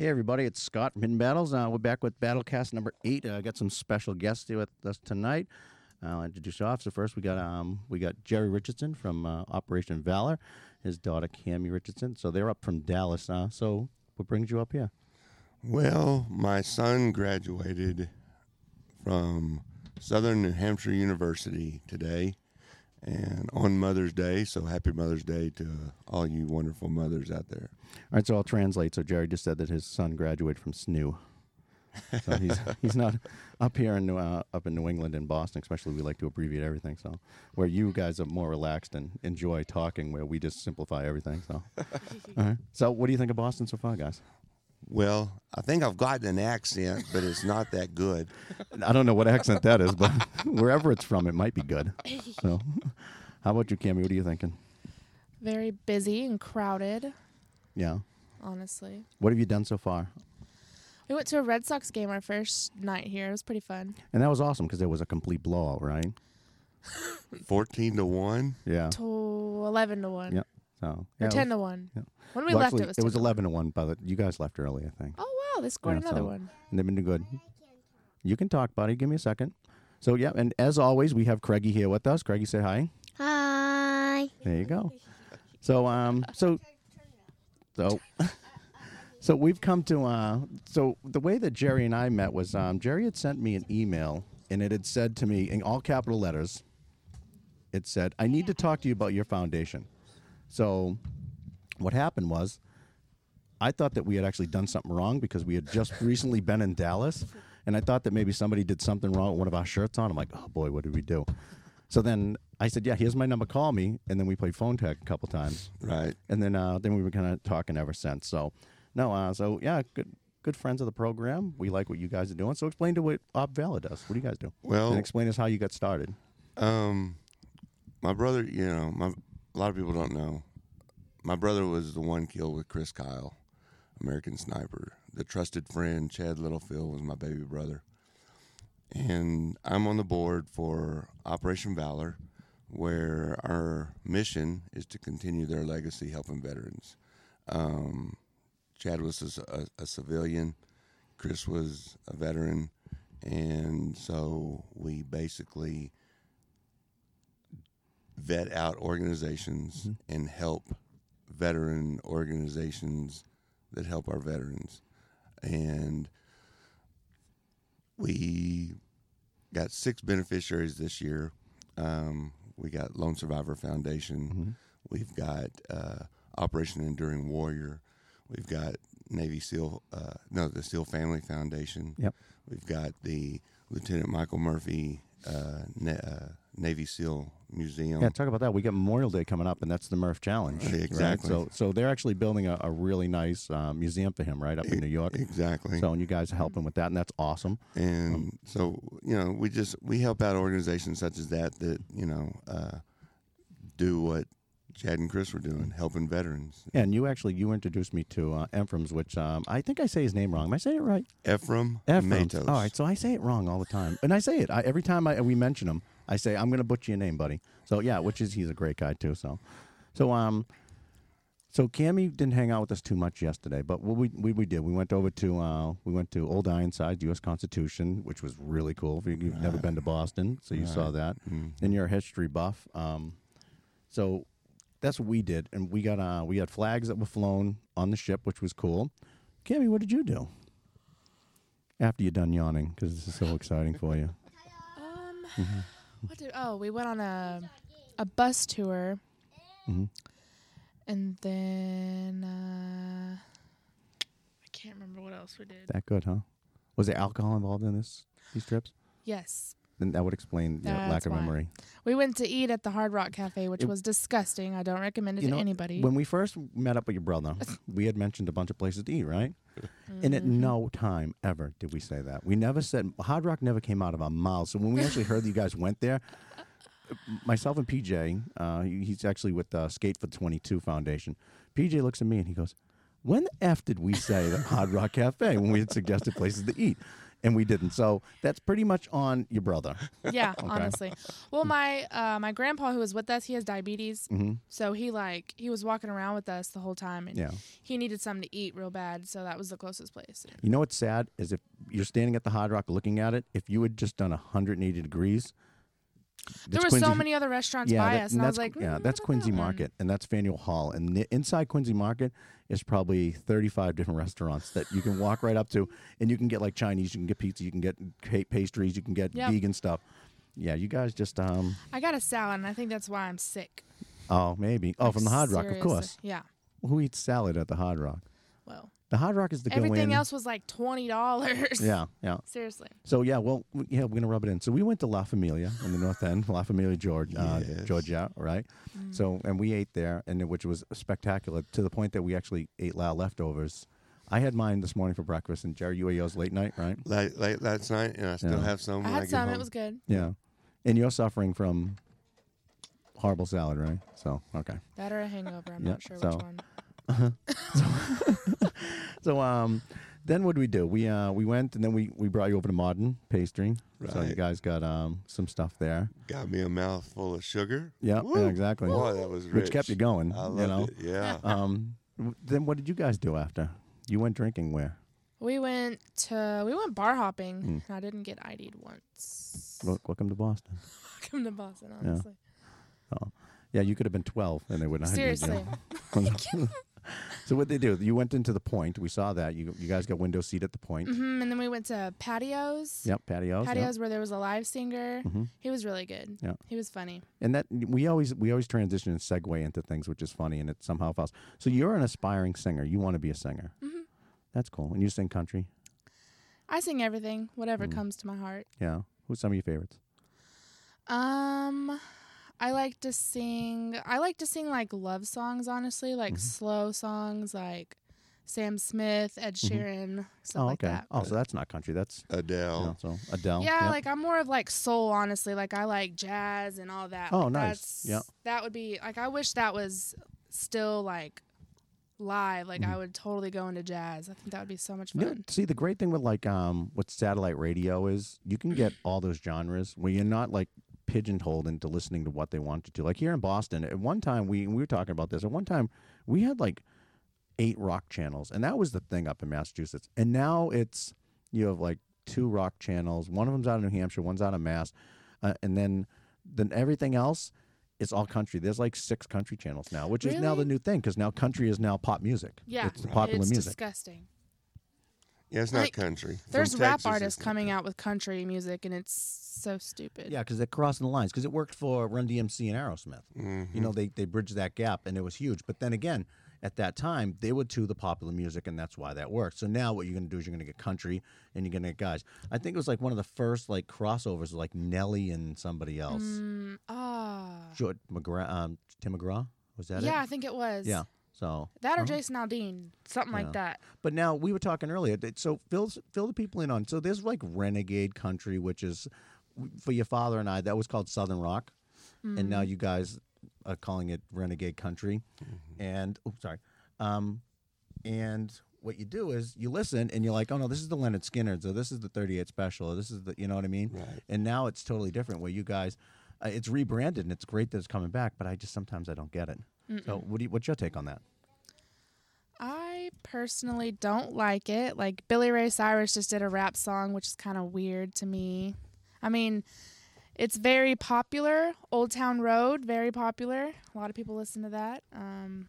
Hey everybody, it's Scott from Hidden Battles. Uh, we're back with Battlecast number eight. I uh, got some special guests here with us tonight. I'll introduce you off. So first, we got um, we got Jerry Richardson from uh, Operation Valor, his daughter Cami Richardson. So they're up from Dallas. Uh, so what brings you up here? Well, my son graduated from Southern New Hampshire University today, and on Mother's Day. So happy Mother's Day to all you wonderful mothers out there. All right, so I'll translate. So Jerry just said that his son graduated from SNU. So he's he's not up here in uh, up in New England in Boston, especially we like to abbreviate everything. So where you guys are more relaxed and enjoy talking, where we just simplify everything. So, all right. So what do you think of Boston so far, guys? Well, I think I've gotten an accent, but it's not that good. I don't know what accent that is, but wherever it's from, it might be good. So, how about you, Cami? What are you thinking? Very busy and crowded, Yeah. honestly. What have you done so far? We went to a Red Sox game our first night here. It was pretty fun. And that was awesome because it was a complete blowout, right? 14 to 1. Yeah. To 11 to 1. Yeah. So yeah, it 10 was- to 1. yeah. When we well, left, actually, it was it was to 1. eleven to one, but you guys left early, I think. Oh, wow. They scored Yeah, another so- one. And they've been doing good. You can talk, buddy. Give me a second. So yeah, and as always, we have Craigie here with us. Craigie, say hi. Hi. There you go. So um, so so so we've come to uh, so the way that Jerry and I met was um, Jerry had sent me an email, and it had said to me in all capital letters. It said, "I need to talk to you about your foundation." So, what happened was, I thought that we had actually done something wrong because we had just recently been in Dallas, and I thought that maybe somebody did something wrong with one of our shirts on. I'm like, "Oh boy, what did we do?" So then I said, "Yeah, here's my number. Call me." And then we played phone tag a couple times, Right. and then uh, then we were kind of talking ever since. So no, uh, so yeah, good good friends of the program. We like what you guys are doing. So explain to what Op Valor does. What do you guys do? Well- and explain us how you got started. Um, my brother, you know, my lot of people don't know. My brother was the one killed with Chris Kyle, American Sniper. The trusted friend Chad Littlefield was my baby brother, and I'm on the board for Operation Valor, where our mission is to continue their legacy helping veterans. Um, Chad was a civilian, Chris was a veteran, and so we basically vet out organizations and help veteran organizations that help our veterans. And we got six beneficiaries this year. Um, we got Lone Survivor Foundation. We've got uh, Operation Enduring Warrior. We've got Navy SEAL, uh, no, the SEAL Family Foundation. Yep. We've got the Lieutenant Michael Murphy uh, Na- uh, Navy SEAL Museum. Yeah, talk about that. We got Memorial Day coming up, and that's the Murph Challenge. right? Exactly. So so they're actually building a, a really nice uh, museum for him right up in New York. Exactly. So and you guys are helping with that, and that's awesome. and so you know we just we help out organizations such as that that you know uh, do what Chad and Chris were doing, helping veterans. And you actually you introduced me to uh, Ephraim's, which um, I think I say his name wrong. Am I saying it right? Ephraim Ephraim's. Mattos. All right, so I say it wrong all the time, and I say it I, every time I, we mention him. I say I'm going to butcher your name, buddy. So yeah, which is he's a great guy too. So, so um, so Cami didn't hang out with us too much yesterday, but what we we, we did we went over to uh, we went to Old Ironside U.S. Constitution, which was really cool. If you- You've never been to Boston, so you saw that, and you're a history buff. Um, so that's what we did, and we got uh we got flags that were flown on the ship, which was cool. Cami, what did you do? After you're done yawning, because this is so exciting for you. Um, Mm-hmm. What did? Oh, we went on a a bus tour, Mhm. and then uh, I can't remember what else we did. That good, huh? Was there alcohol involved in this these trips? Yes, Then that would explain your lack of why. memory. we went to eat at the Hard Rock Cafe, which It- was disgusting. I don't recommend it to know, anybody. When we first met up with your brother, we had mentioned a bunch of places to eat, right? And at Mm-hmm. no time ever did we say that. We never said Hard Rock never came out of our mouths. So when we actually heard that you guys went there, myself and PJ, uh, he's actually with the Skate for 22 Foundation. PJ looks at me and he goes, "When the f did we say the Hard Rock Cafe when we had suggested places to eat?" And we didn't. So that's pretty much on your brother. Yeah, honestly. Well, my uh, my grandpa who was with us, he has diabetes, hmm so he like he was walking around with us the whole time, and Yeah. he needed something to eat real bad, so that was the closest place. You know what's sad is if you're standing at the Hard Rock looking at it, if you had just done 180 degrees. There were so many other restaurants yeah, by that- us, and and I was that's- like, yeah, "Mm, that's Quincy that? Market, and that's Faneuil Hall, and the, inside Quincy Market is probably 35 different restaurants that you can walk right up to, and you can get like Chinese, you can get pizza, you can get pa- pastries, you can get Yep. vegan stuff. Yeah, you guys just um I got a salad, and I think that's why I'm sick. oh maybe oh Like, from the Hard Rock, of course. Yeah. Who eats salad at the Hard Rock? Well, The Hard Rock is the go everything in. else was like twenty dollars. Yeah, yeah. Seriously. So yeah, well, w- yeah, we're gonna rub it in. So we went to La Familia in the North End, La Familia, George, uh, Yes. Georgia, right? Mm. So and we ate there, and it, which was spectacular to the point that we actually ate la leftovers. I had mine this morning for breakfast, and Jerry, you ate yours late night, right? Late, late last night, and I still Yeah. have some. I when had get some. home. It was good. Yeah, and you're suffering from horrible salad, right? So okay. That or a hangover. I'm Yeah, not sure so- which one. So um, then what did we do? We uh we went and then we we brought you over to Modern Pastry. So you guys got um some stuff there. Got me a mouthful of sugar. Yeah, Woo. yeah exactly. Boy, that was Which kept you going. I you loved know. it. Yeah. Um, then what did you guys do after? You went drinking where? We went to we went bar hopping, Mm. and I didn't get ID'd once. Wel- Welcome to Boston. Welcome to Boston, Yeah. honestly. Yeah, you could have been 12 and they would not have used Seriously. so what they do? You went into the point. We saw that. You you guys got window seat at the point. hmm And then we went to patios. Yep, patios. yep. Patios where there was a live singer. Mhm. He was really good. Yeah. He was funny. And that we always we always transition and segue into things, which is funny, and it somehow falls. So you're an aspiring singer. You want to be a singer. Mhm. That's cool. And you sing country. I sing everything, whatever Mm. comes to my heart. Yeah. Who's some of your favorites? Um, I like to sing. I like to sing like love songs, honestly, like Mhm. slow songs, like Sam Smith, Ed Mhm. Sheeran, stuff oh, like okay. that. Oh, so that's not country. That's Adele. you know, so Adele. yeah, Yep. like I'm more of like soul, honestly. Like I like jazz and all that. Oh, Like, nice. That's, Yeah. That would be like I wish that was still like live. Like Mhm. I would totally go into jazz. I think that would be so much You know, fun. see, the great thing with like um what satellite radio is, you can get all those genres where you're not like pigeonholed into listening to what they want you to. Like here in Boston, at one time we we were talking about this. At one time, we had like eight rock channels, and that was the thing up in Massachusetts. And now it's you have like two rock channels. One of them's out of New Hampshire, one's out of Mass, uh, and then then everything else. it's all country. There's like six country channels now, which is now the new thing because now country is now pop music. Yeah, it's popular it's music. disgusting. Yeah, it's not Like, country. From There's rap Texas, artists coming country. out with country music, and it's so stupid. Yeah, because they're crossing the lines. Because it worked for Run DMC and Aerosmith. Mhm. You know, they they bridged that gap, and it was huge. But then again, at that time, they were to the popular music, and that's why that worked. So now, what you're going to do is you're going to get country, and you're going to get guys. I think it was like one of the first like crossovers, like Nelly and somebody else. Mm, ah. George McGrath, um, Tim McGraw, was that yeah, it? I think it was. Yeah. So That or uh-huh. Jason Aldean, something Yeah. like that. But now we were talking earlier. that- So fill fill the people in on. So there's like renegade country, which is for your father and I. That was called Southern Rock, and Mm. now you guys are calling it renegade country. Mm-hmm. And oh, sorry. Um, and what you do is you listen and you're like, oh no, this is the Lynyrd Skynyrd, so this is the 38 Special, or this is the, you know what I mean? Right. And now it's totally different. Where you guys, uh, it's rebranded and it's great that it's coming back. But I just sometimes I don't get it. So what do you, what's your take on that? I personally don't like it. Like Billy Ray Cyrus just did a rap song, which is kind of weird to me. I mean, it's very popular. Old Town Road, very popular. A lot of people listen to that. Um,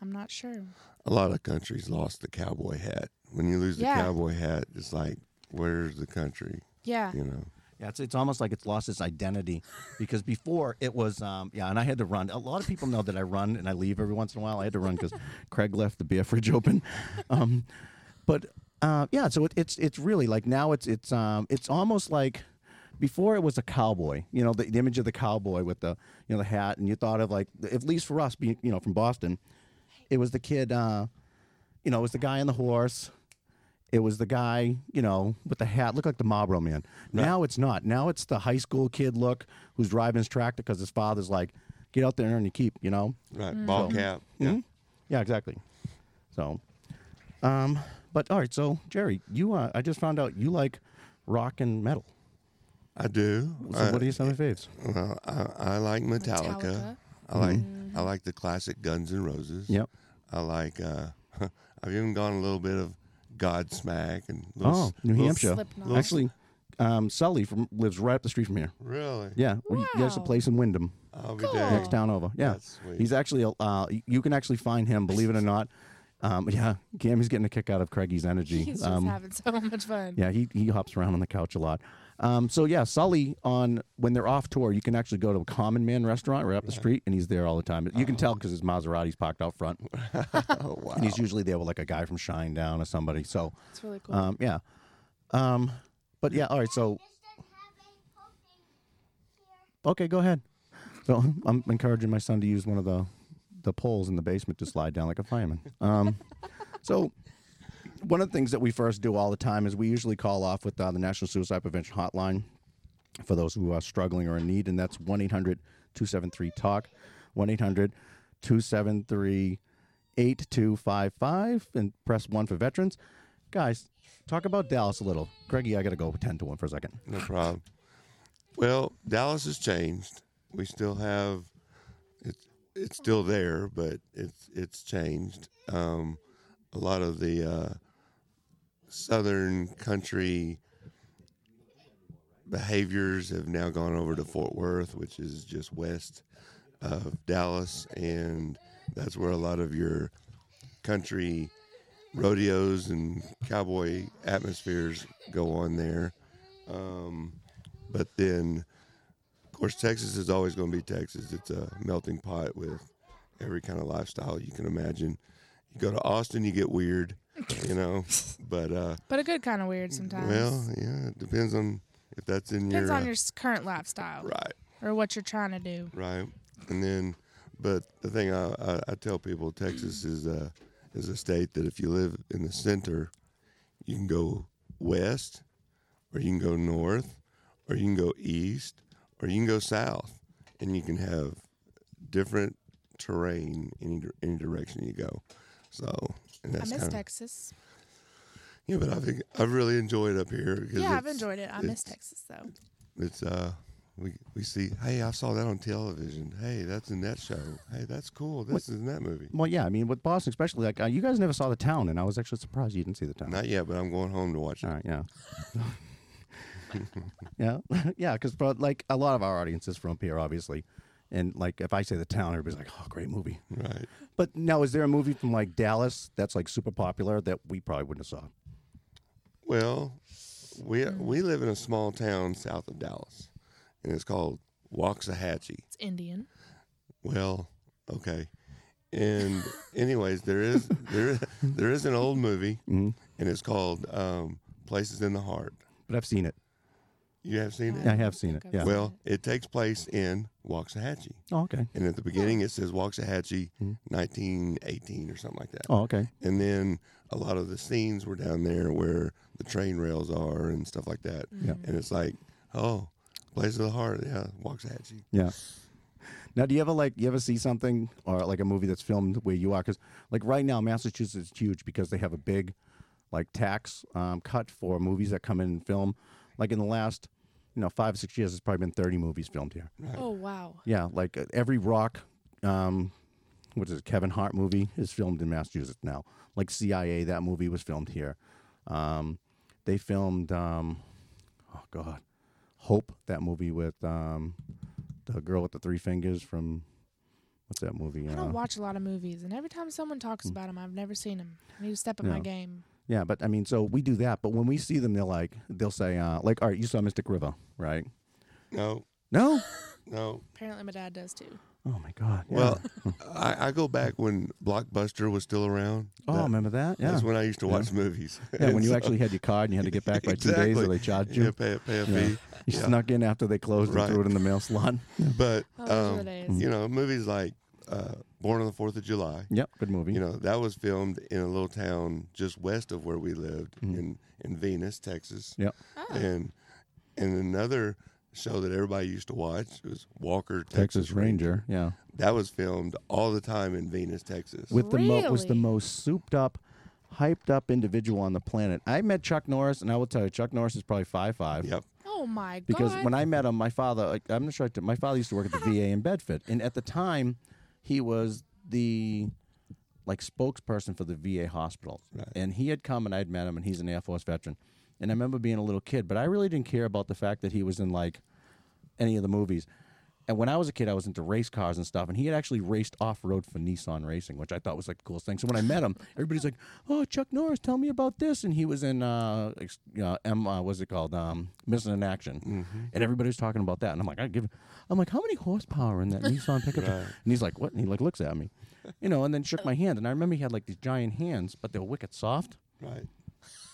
I'm not sure. A lot of countries lost the cowboy hat. When you lose the Yeah. cowboy hat, it's like, where's the country? Yeah. You know. Yeah, it's, it's almost like it's lost its identity because before it was, um, yeah, and I had to run. A lot of people know that I run and I leave every once in a while. I had to run because Craig left the beer fridge open. Um, but uh, yeah, so it, it's it's really like now it's it's um, it's almost like before it was a cowboy. You know, the, the image of the cowboy with the you know the hat, and you thought of like at least for us, being you know from Boston, it was the kid. Uh, you know, it was the guy on the horse. It was the guy, you know, with the hat, looked like the Marlboro man. Now it's not. Now it's the high school kid look who's driving his tractor because his father's like, get out there and earn your keep, you know? Right. Ball So- cap. Yeah. Mhm. Yeah, exactly. So, um, but all right. So Jerry, you, uh, I just found out you like rock and metal. I do. So I, what are some of your faves? Well, I, I like Metallica. Metallica. I like Mhm. I like the classic Guns N' Roses. Yep. I like. Uh, I've even gone a little bit of Godsmack and little Oh, New little- Hampshire. Slipknot. Actually, um, Sully from lives right up the street from here. Really? Yeah, we, he has a place in Windham, I'll be Cool. damned. next town over. Yeah, That's sweet. he's actually a- uh, you can actually find him. Believe it or not. Um, yeah, Cami's getting a kick out of Craigie's energy. He's just Um, having so much fun. Yeah, he he hops around on the couch a lot. Um, so yeah, Sully on when they're off tour, you can actually go to a Common Man restaurant right up the street, and he's there all the time. You can tell because his Maserati's parked out front, oh wow. and he's usually there with like a guy from Shinedown or somebody. So It's really cool. um, yeah, um, but yeah, all right. So okay, go ahead. So I'm encouraging my son to use one of the the poles in the basement to slide down like a fireman. Um, so one of the things that we first do all the time is we usually call off with uh, the National Suicide Prevention Hotline for those who are struggling or in need, and that's 1 800 273 TALK, 1 800 273 8255, and press 1 for veterans. Guys, talk about Dallas a little. Greggy, I got to go 10 to 1 for a second. No problem. Well, Dallas has changed. We still have it's it's still there, but it's it's changed. Um, a lot of the uh, southern country behaviors have now gone over to Fort Worth, which is just west of Dallas, and that's where a lot of your country rodeos and cowboy atmospheres go on there. Um, but then, of course, Texas is always going to be Texas. It's a melting pot with every kind of lifestyle you can imagine. You go to Austin, you get weird, you know. but uh, but a good kind of weird sometimes. well, yeah, it depends on if that's in Depends your on uh, your current lifestyle right, or what you're trying to do. right. And then, but the thing I, I, I tell people, Texas is a is a state that if you live in the center, you can go west, or you can go north, or you can go east, or you can go south, and you can have different terrain any any direction you go. So, and I that's miss kind of Texas. yeah. But I think I've really enjoyed it up here. Because Yeah, I've it's- enjoyed it. I miss it's- Texas though. It's uh, we we see. Hey, I saw that on television. Hey, that's in that show. Hey, that's cool. This is in that movie. Well, yeah, I mean, with Boston, especially, like, uh, you guys never saw the town, and I was actually surprised you didn't see the town. Not yet, but I'm going home to watch it. All right, yeah. yeah, yeah, because like a lot of our audience is from up here, obviously, and like if I say the town, everybody's like, "Oh, great movie." Right. But now, is there a movie from like Dallas that's like super popular that we probably wouldn't have saw? Well, we we live in a small town south of Dallas, and it's called Waxahachie. It's Indian. Well, okay. And anyways, there is there there is an old movie, Mhm. and it's called um, Places in the Heart. But I've seen it. You have seen it? I have seen it, yeah. Well, it takes place in Waxahachie. Oh, okay. And at the beginning, it says Waxahachie, Mhm. 1918 or something like that. Oh, okay. And then a lot of the scenes were down there where the train rails are and stuff like that. Yeah. And it's like, oh, Place of the Heart, yeah, Waxahachie. Yeah. Now, do you ever like you ever see something or like a movie that's filmed where you are? Because like right now, Massachusetts is huge because they have a big like tax um, cut for movies that come in and film. Like in the last, you know, five six years, there's probably been thirty movies filmed here. Oh wow. Yeah, like uh, every rock, um, what is it, Kevin Hart movie is filmed in Massachusetts now. Like CIA, that movie was filmed here. Um, they filmed, um, oh God, Hope, that movie with um, the girl with the three fingers from, what's that movie? I Uh, don't watch a lot of movies, and every time someone talks about them, I've never seen them. I need to step up my Yeah. game. Yeah, but I mean, so we do that. But when we see them, they're like, they'll say, uh, like, all right, you saw Mystic River, right? No, No. no. Apparently, my dad does too. Oh my God. yeah. Well, I, I go back when Blockbuster was still around. oh, That- remember that? Yeah. That's when I used to Yeah. watch movies. Yeah, when you So- actually had your card and you had to get back by two days, or they charged you. Yeah, pay, pay a Yeah. fee. You Yeah. snuck in after they closed Right. and threw it in the mail slot. But Oh, those were the um, you know, movies like uh, Born on the Fourth of July. Yep, good movie. You know, that was filmed in a little town just west of where we lived Mhm. in in Venus, Texas. Yep. Oh. And and another show that everybody used to watch was Walker Texas, Texas Ranger. Yeah, That was filmed all the time in Venus, Texas. with the mo- was the most souped up hyped up individual on the planet. I met Chuck Norris, and I will tell you, Chuck Norris is probably five five. Yep. Oh my god! Because god. when I met him, my father, like, I'm not sure, my father used to work at the VA in Bedford. And at the time, he was the like spokesperson for the VA hospitals. Right. And he had come and I'd met him, and he's an Air Force veteran. And I remember being a little kid, but I really didn't care about the fact that he was in like any of the movies. And when I was a kid, I was into race cars and stuff, and he had actually raced off road for Nissan Racing, which I thought was like the coolest thing. So when I met him, everybody's like, "Oh, Chuck Norris, tell me about this." And he was in, uh, ex- uh, M, uh, what's it called, um, Missing in Action, and everybody was talking about that. And I'm like, I give, I'm like, how many horsepower in that Nissan pickup? truck?" And he's like, what? And he like looks at me, you know, and then shook my hand. And I remember he had like these giant hands, but they were wicked soft. Right.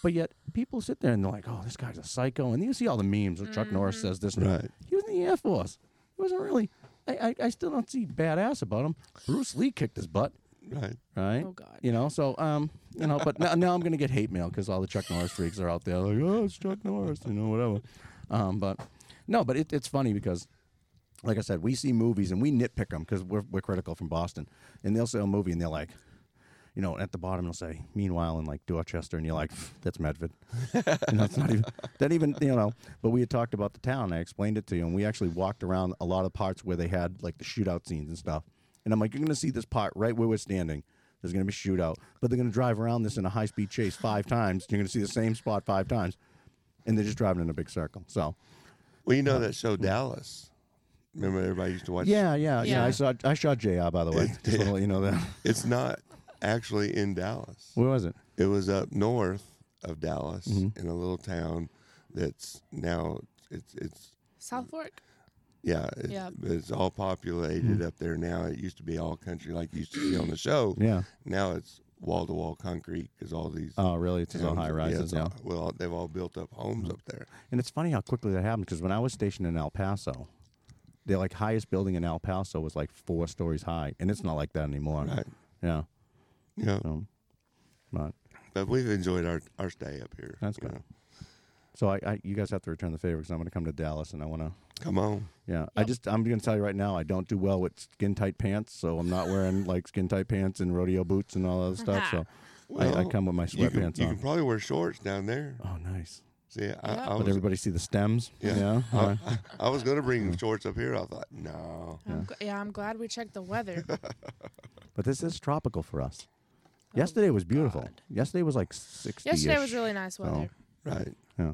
But yet people sit there and they're like, "Oh, this guy's a psycho," and you see all the memes where Chuck Norris says this. Right. He was in the Air Force. He wasn't really. I, I, I still don't see badass about him. Bruce Lee kicked his butt, Right. right? Oh, God. You know, so um, you know, but now, now I'm gonna get hate mail because all the Chuck Norris freaks are out there like, "Oh, it's Chuck Norris," you know, whatever. Um, but no, but it, it's funny because like I said, we see movies and we nitpick them because we're, we're critical from Boston. And they'll say a movie and they're like, you know, at the bottom it'll say, meanwhile in like Dorchester, and you're like, that's Medford. you know, it's not even, that even, you know, but we had talked about the town. I explained it to you, and we actually walked around a lot of parts where they had like the shootout scenes and stuff. And I'm like, you're going to see this part right where we're standing. There's going to be shootout, but they're going to drive around this in a high speed chase five times. You're going to see the same spot five times. And they're just driving in a big circle. So, Well, you know that show Dallas. Remember, everybody used to watch. yeah, yeah, yeah. Yeah. I saw, I shot JR, by the way. It- Just want to let you know that. It's not actually in Dallas. Where was it? It was up north of Dallas Mhm. in a little town that's now it's it's South Fork. yeah it's, Yeah. it's all populated up there now. It used to be all country like you used to see on the show. Yeah. Now it's wall to wall concrete because all these Oh, really? It's all high rises it's now. all- well, they've all built up homes up there. And it's funny how quickly that happened because when I was stationed in El Paso, the like highest building in El Paso was like four stories high, and it's not like that anymore. Right. Yeah. Yeah. So, but But we've enjoyed our, our stay up here. That's good. know. so I, I you guys have to return the favor because I'm going to come to Dallas and I want to. Come on. Yeah. I just I'm going to tell you right now I don't do well with skin tight pants, so I'm not wearing like skin tight pants and rodeo boots and all that other stuff. So I, I come with my You can, sweatpants you on. You can probably wear shorts down there. oh, nice. See, I, Yeah. I But was, everybody see the stems. Yeah. Yeah. I, All right. I was going to bring shorts up here. I thought, no. I'm gl- yeah, I'm glad we checked the weather. But this is tropical for us. Oh, Yesterday was beautiful. God. Yesterday was like 60 Yesterday was really nice weather. Right. Yeah.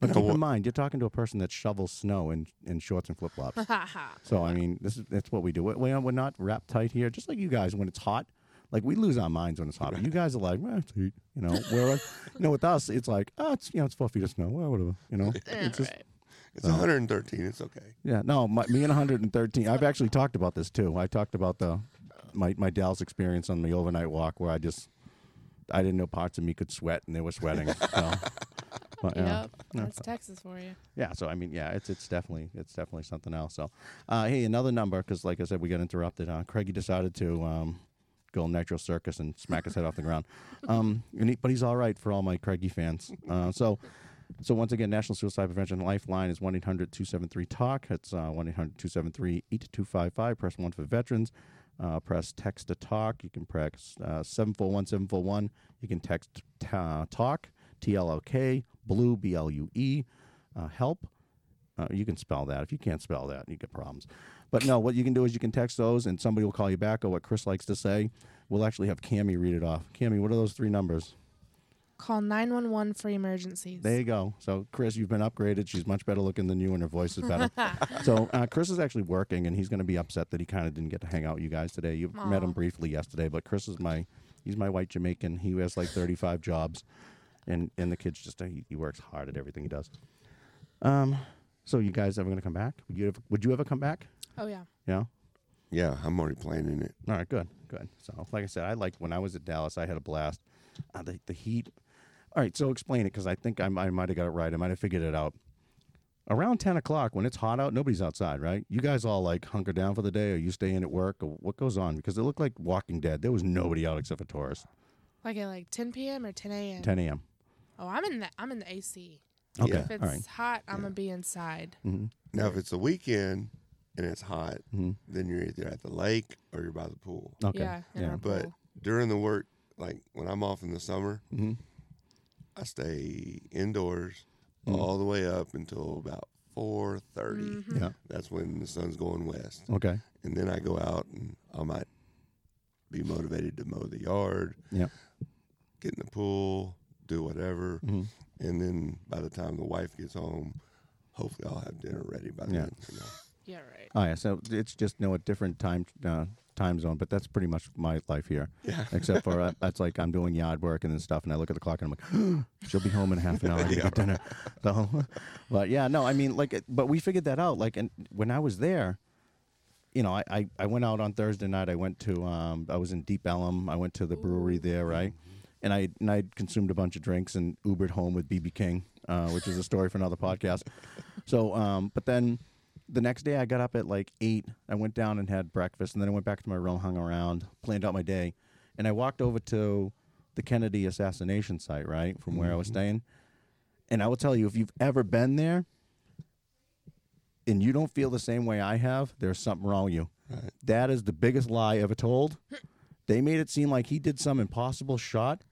But keep in mind, you're talking to a person that shovels snow in, in shorts and flip flops. Ha ha. so I mean, this is that's what we do. We- We're, we're not wrapped tight here, just like you guys. When it's hot, like we lose our minds when it's hot. But you guys are like, well, it's heat, you know. Whereas, you know, with us, it's like, oh, it's you know, it's four feet of snow, well, whatever, you know. Yeah, It's just right. It's 113. It's okay. yeah, no, my, me and 113. I've actually talked about this too. I talked about the my my Dallas experience on the overnight walk where I just I didn't know parts of me could sweat and they were sweating. so, but, yeah. Yep. Yeah. That's Texas for you. Yeah, so I mean, yeah, it's it's definitely it's definitely something else. So, uh, hey, another number because, like I said, we got interrupted. Uh, Craigie decided to um, go Nitro Circus and smack his head off the ground. Um, and he, but he's all right for all my Craigie fans. Uh, so, so once again, National Suicide Prevention Lifeline is one 273 talk. It's uh, one 273 8255 Press one for veterans. Uh, press text to talk. You can press uh, seven four one seven four one. You can text ta- talk T L L K blue B L U E uh, help. Uh, you can spell that. If you can't spell that, you get problems. But no, what you can do is you can text those, and somebody will call you back. Or what Chris likes to say, we'll actually have Cami read it off. Cami, what are those three numbers? Call 911 for emergencies. There you go. So Chris, you've been upgraded. She's much better looking than you, and her voice is better. so uh, Chris is actually working, and he's going to be upset that he kind of didn't get to hang out with you guys today. You met him briefly yesterday, but Chris is my he's my white Jamaican. He has like 35 jobs, and and the kid's just he, he works hard at everything he does. Um, so you guys ever going to come back? Would you ever, would you ever come back? oh yeah. Yeah. Yeah, I'm already planning it. All right, good, good. So, like I said, I liked when I was at Dallas. I had a blast. Uh, the the heat. All right, so explain it because I think I, I might have got it right. I might have figured it out. Around ten o'clock, when it's hot out, nobody's outside, right? You guys all like hunker down for the day, or you stay in at work, or what goes on? Because it looked like Walking Dead. There was nobody out except for tourists. Like at like 10 p.m. or 10 a.m. Ten a.m. Oh, I'm in the I'm in the AC. Okay, If it's all right. hot, I'm gonna be inside. Mm-hmm. Now, if it's a weekend and it's hot, Mhm. then you're either at the lake or you're by the pool. Okay, Yeah, in yeah. our But pool. during the work like when I'm off in the summer, Mhm. I stay indoors Mhm. all the way up until about four thirty. Yeah. That's when the sun's going west, Okay. and then I go out and I might be motivated to mow the yard, Yeah. get in the pool, do whatever, Mhm. and then by the time the wife gets home, hopefully I'll have dinner ready by Yeah. then. You know? Yeah, right. Oh yeah. So it's just you know a different time uh, time zone, but that's pretty much my life here. Yeah. Except for uh, that's like I'm doing yard work and then stuff, and I look at the clock and I'm like, she'll be home in half an hour to get dinner. So, but yeah, no, I mean like, but we figured that out. Like, and when I was there, you know, I, I, I went out on Thursday night. I went to um, I was in Deep Ellum. I went to the brewery there, right? And I and I consumed a bunch of drinks and Ubered home with BB King, uh, which is a story for another podcast. So, um, but then the next day I got up at like eight. I went down and had breakfast, and then I went back to my room, hung around, planned out my day, and I walked over to the Kennedy assassination site, right from where I was mm-hmm. staying. And I will tell you, if you've ever been there, and you don't feel the same way I have, there's something wrong with you. Right. That is the biggest lie ever told. They made it seem like he did some impossible shot.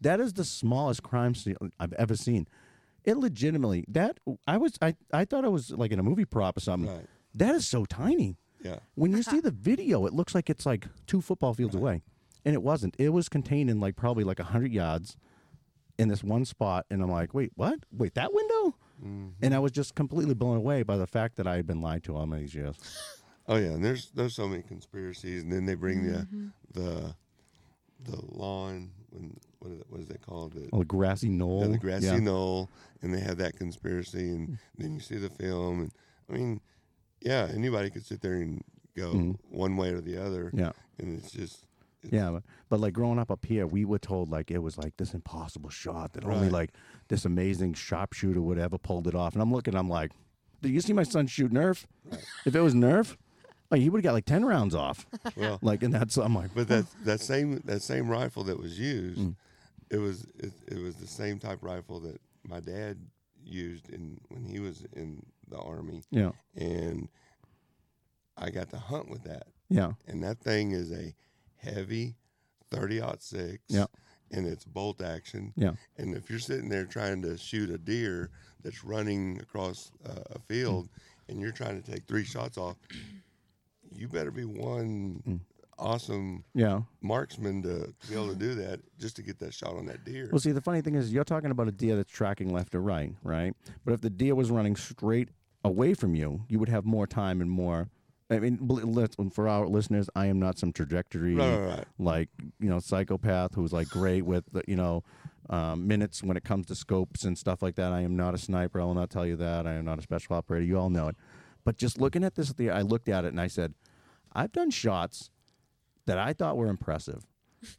That is the smallest crime scene I've ever seen. It legitimately that I was I, I thought I was like in a movie prop or something. Right. That is so tiny. Yeah. When you see the video, it looks like it's like two football fields away, and it wasn't. It was contained in like probably like hundred yards in this one spot, and I'm like, wait, what? Wait, that window? Mm-hmm. And I was just completely blown away by the fact that I had been lied to all these years. Oh yeah, and there's there's so many conspiracies, and then they bring the mm-hmm. the the lawn when what is it, what is that called the, Oh, grassy knoll. yeah, the grassy Yeah. knoll, and they have that conspiracy, and then you see the film, and I mean, yeah, anybody could sit there and go Mhm. one way or the other, Yeah. and it's just Yeah, but, but like growing up up here, we were told like it was like this impossible shot that only like this amazing sharpshooter would ever pulled it off. And I'm looking, I'm like, did you see my son shoot Nerf? If it was Nerf, like he would have got like ten rounds off. well, Like, and that's I'm like, but that that same that same rifle that was used, Mm. It was it, it was the same type rifle that my dad used in when he was in the army, yeah, and I got to hunt with that. yeah, and that thing is a heavy 30 six Yeah. and it's bolt action yeah, and if you're sitting there trying to shoot a deer that's running across uh, a field Mm. and you're trying to take three shots off you better be one Mm. Awesome yeah. marksman to be able to do that just to get that shot on that deer Well, see, the funny thing is, you're talking about a deer that's tracking left or right, right? But if the deer was running straight away from you, you would have more time and more. I mean, for our listeners, I am not some trajectory right, right, right. like you know psychopath who's like great with the, you know um, minutes when it comes to scopes and stuff like that. I am not a sniper. I will not tell you that. I am not a special operator. You all know it. But just looking at this, the I looked at it and I said, I've done shots that I thought were impressive.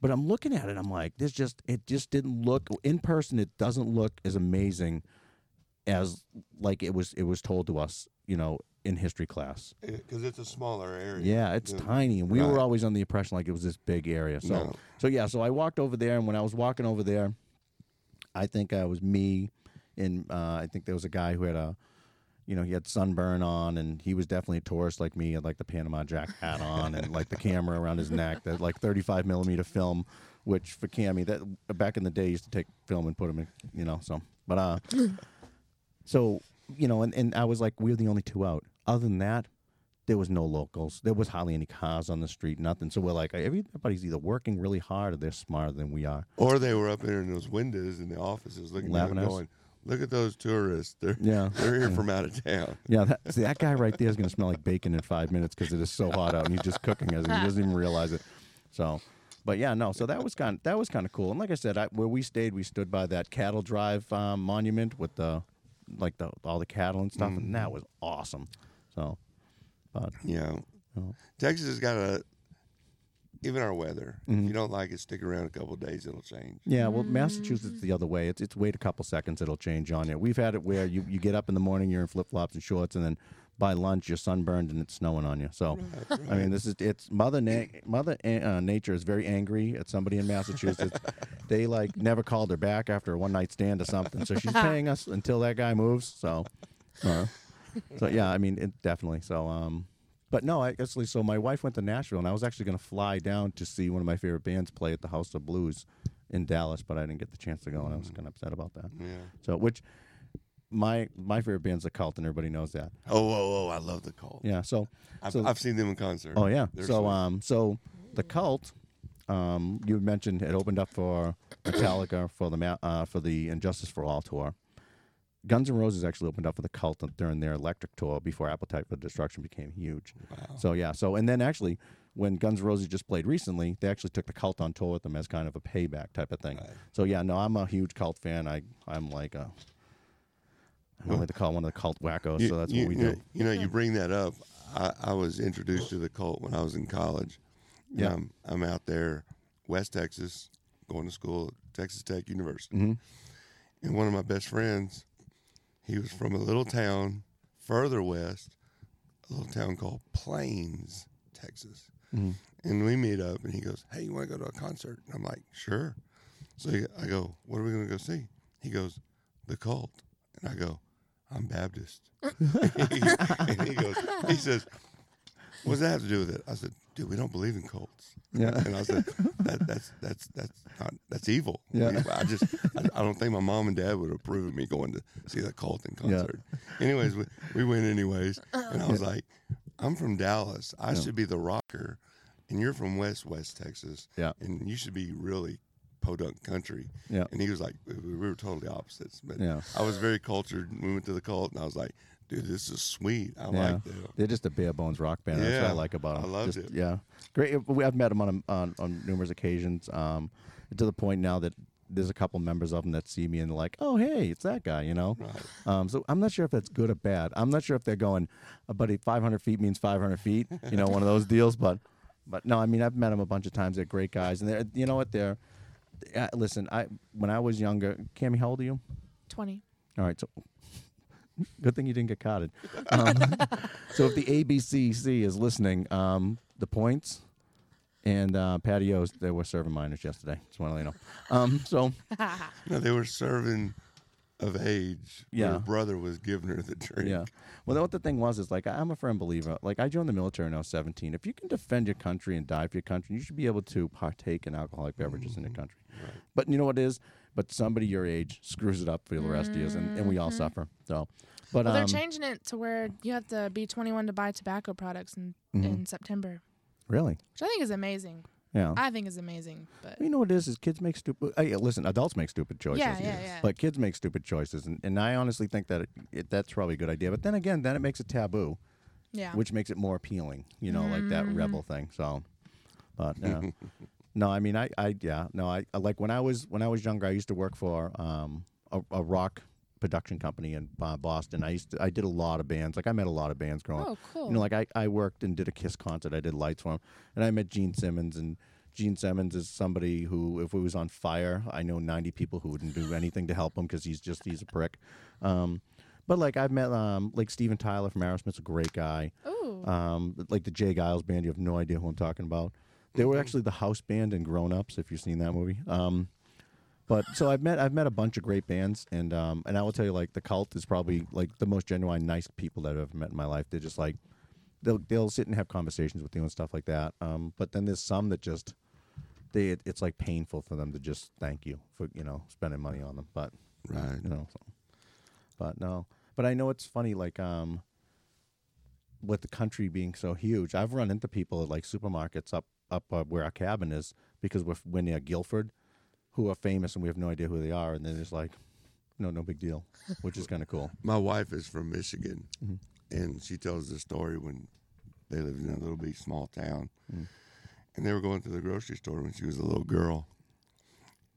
But I'm looking at it, I'm like, this just it just didn't look in person. It doesn't look as amazing as like it was it was told to us, you know, in history class. because it's a smaller area Yeah, it's than- tiny, and we were always under the impression like it was this big area. So, No. so yeah, so I walked over there, and when I was walking over there, I think I was me, and uh, I think there was a guy who had a, you know, he had sunburn on, and he was definitely a tourist like me, he had like the Panama Jack hat on, and like the camera around his neck, that like 35 millimeter film, which for Cami, that back in the day used to take film and put them in, you know, so, but uh, so you know, and, and I was like, we're the only two out. Other than that, there was no locals. There was hardly any cars on the street, nothing. So we're like, everybody's either working really hard or they're smarter than we are. or they were up there in those windows in the offices looking Laughing down at us? going look at those tourists they're Yeah. they're here from out of town Yeah, that, see, that guy right there is going to smell like bacon in five minutes because it is so hot out and he's just cooking as he doesn't even realize it. So, but yeah, no. So that was kind that was kind of cool. And like I said, I, where we stayed, we stood by that cattle drive um, monument with the like the all the cattle and stuff, and that was awesome. So, but Yeah. Oh. Texas has got a even our weather. Mhm. If you don't like it, stick around a couple of days, it'll change. Yeah, well, Massachusetts the other way. It's it's wait a couple seconds, it'll change on you. We've had it where you, you get up in the morning, you're in flip flops and shorts, and then by lunch you're sunburned and it's snowing on you. So, I mean, this is it's mother na- mother uh, nature is very angry at somebody in Massachusetts. they like never called her back after a one night stand or something, so she's paying us until that guy moves. So, uh, so yeah, I mean, it definitely. So, um, but no, I actually. So my wife went to Nashville, and I was actually going to fly down to see one of my favorite bands play at the House of Blues in Dallas, but I didn't get the chance to go, and I was kind of upset about that. Yeah. So, which my my favorite band's the Cult, and everybody knows that. Oh, oh, oh! I love the Cult. Yeah. So, I've, so- I've seen them in concert. oh yeah. They're So sweet. um, so the Cult, um, you mentioned it opened up for Metallica for the uh, for the And Justice for All tour. Guns N' Roses actually opened up for the Cult during their Electric tour before Appetite for Destruction became huge. Wow. So yeah, so and then actually when Guns N' Roses just played recently, they actually took the Cult on tour with them as kind of a payback type of thing. Right. So yeah, no, I'm a huge Cult fan. I I'm like a I like to call one of the Cult wackos. You- so that's you, what we you know, do. You know, you bring that up. I, I was introduced to the cult when I was in college. Yeah. I'm, I'm out there, West Texas, going to school at Texas Tech University. Mhm. And one of my best friends, he was from a little town further west, a little town called Plains, Texas. Mhm. And we meet up, and he goes, "Hey, you want to go to a concert?" And I'm like, "Sure." So I go, "What are we going to go see?" He goes, "The Cult," and I go, "I'm Baptist." and he goes, he says, "What does that have to do with it?" I said, "Dude, we don't believe in cults." Yeah. And I said, that, "That's that's that's not that's evil." Yeah. I just I, I don't think my mom and dad would approve of me going to see that cult in concert. Yeah. Anyways, we, we went anyways, and I was like, "I'm from Dallas. I Yeah. should be the rocker, and you're from West West Texas. Yeah. and you should be really." podunk country Yeah. and he was like we we were totally opposites but Yeah. I was very cultured. We went to the cult, and I was like, "Dude, this is sweet. I Yeah. like them." They're just a bare bones rock band. That's what I like about them. I love it. Yeah, great. We- I've met them on, on on numerous occasions. Um, to the point now that there's a couple members of them that see me and they're like, "Oh, hey, it's that guy," you know. Right. Um, so I'm not sure if that's good or bad. I'm not sure if they're going, uh, buddy, 500 feet means 500 feet. You know, one of those deals. But, but no, I mean, I've met them a bunch of times. They're great guys, and they're, you know what, they're. Uh, listen, I when I was younger, Cami, how old are you? Twenty. All right, so good thing you didn't get carded. Um, so if the ABCC is listening, um, the points and uh, patios, they were serving minors yesterday. Just want to let you know. Um, so No, they were serving of age. Yeah. Her brother was giving her the drink. yeah, well, what the thing was is like I'm a firm believer. Like I joined the military when I was 17. If you can defend your country and die for your country, you should be able to partake in alcoholic beverages in your country. Right. But you know what it is? But somebody your age screws it up for the rest of you, and, and we all suffer. So, but Well, they're um, changing it to where you have to be 21 to buy tobacco products in, Mhm. in September, really, which I think is amazing. yeah. I think is amazing, but You know what it is? Is kids make stupid. Uh, listen, adults make stupid choices. yeah, yeah, yeah. But kids make stupid choices, and, and I honestly think that it, it, that's probably a good idea. But then again, then it makes it taboo, yeah. which makes it more appealing. You know, like that Mhm. rebel thing. So, but yeah, no, I mean, I, I, yeah, no, I like when I was when I was younger, I used to work for um a, a rock production company in uh, Boston. I used to, I did a lot of bands. Like I met a lot of bands growing. up. oh, cool. You know, like I, I worked and did a Kiss concert. I did lights for him, and I met Gene Simmons. And Gene Simmons is somebody who, if it was on fire, I know ninety people who wouldn't do anything to help him because he's just he's a prick. Um, but like I've met um, like Steven Tyler from Aerosmith's a great guy. Ooh. Um, like the J. Geils band, you have no idea who I'm talking about. They were actually the house band in Grown Ups, if you've seen that movie. Um, but so I've met I've met a bunch of great bands, and um, and I will tell you, like the Cult is probably like the most genuine, nice people that I've ever met in my life. They're just like they'll they'll sit and have conversations with you and stuff like that. Um, but then there's some that just they it, it's like painful for them to just thank you for you know spending money on them. But Right. you know, so. but no, but I know it's funny like um with the country being so huge, I've run into people at like supermarkets up up uh, where our cabin is because we're, we're near Guilford, who are famous and we have no idea who they are, and they're just like, no, no big deal, which is kind of cool. My wife is from Michigan, Mhm. and she tells the story when they lived in a little bitty small town, Mm. and they were going to the grocery store when she was a little girl,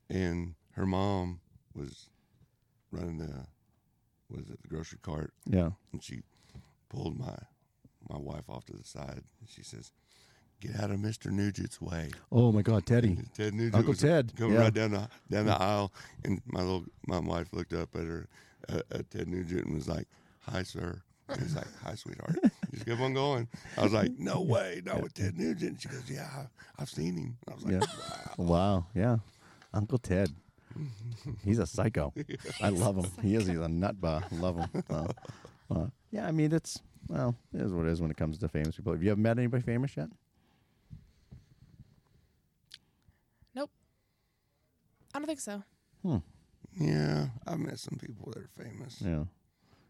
and her mom was running the was it the grocery cart, Yeah, and she pulled my my wife off to the side, and she says, "Get out of Mister Nugent's way." Oh my God, Teddy. Ted Nugent Uncle Ted, coming yeah. right down the down the aisle, and my little my wife looked up at her uh, at Ted Nugent and was like, "Hi, sir." And he's like, "Hi, sweetheart." Just kept on going. I was like, "No way, not with Ted Nugent." She goes, "Yeah, I've seen him." I was like, Yeah. "Wow." Wow, yeah, Uncle Ted. He's a psycho. I love him. He is. He's a nut bar. Love him. So, uh, yeah, I mean it's Well, it is what it is when it comes to famous people. Have you ever met anybody famous yet? I don't think so. Hmm. Yeah, I've met some people that are famous. Yeah.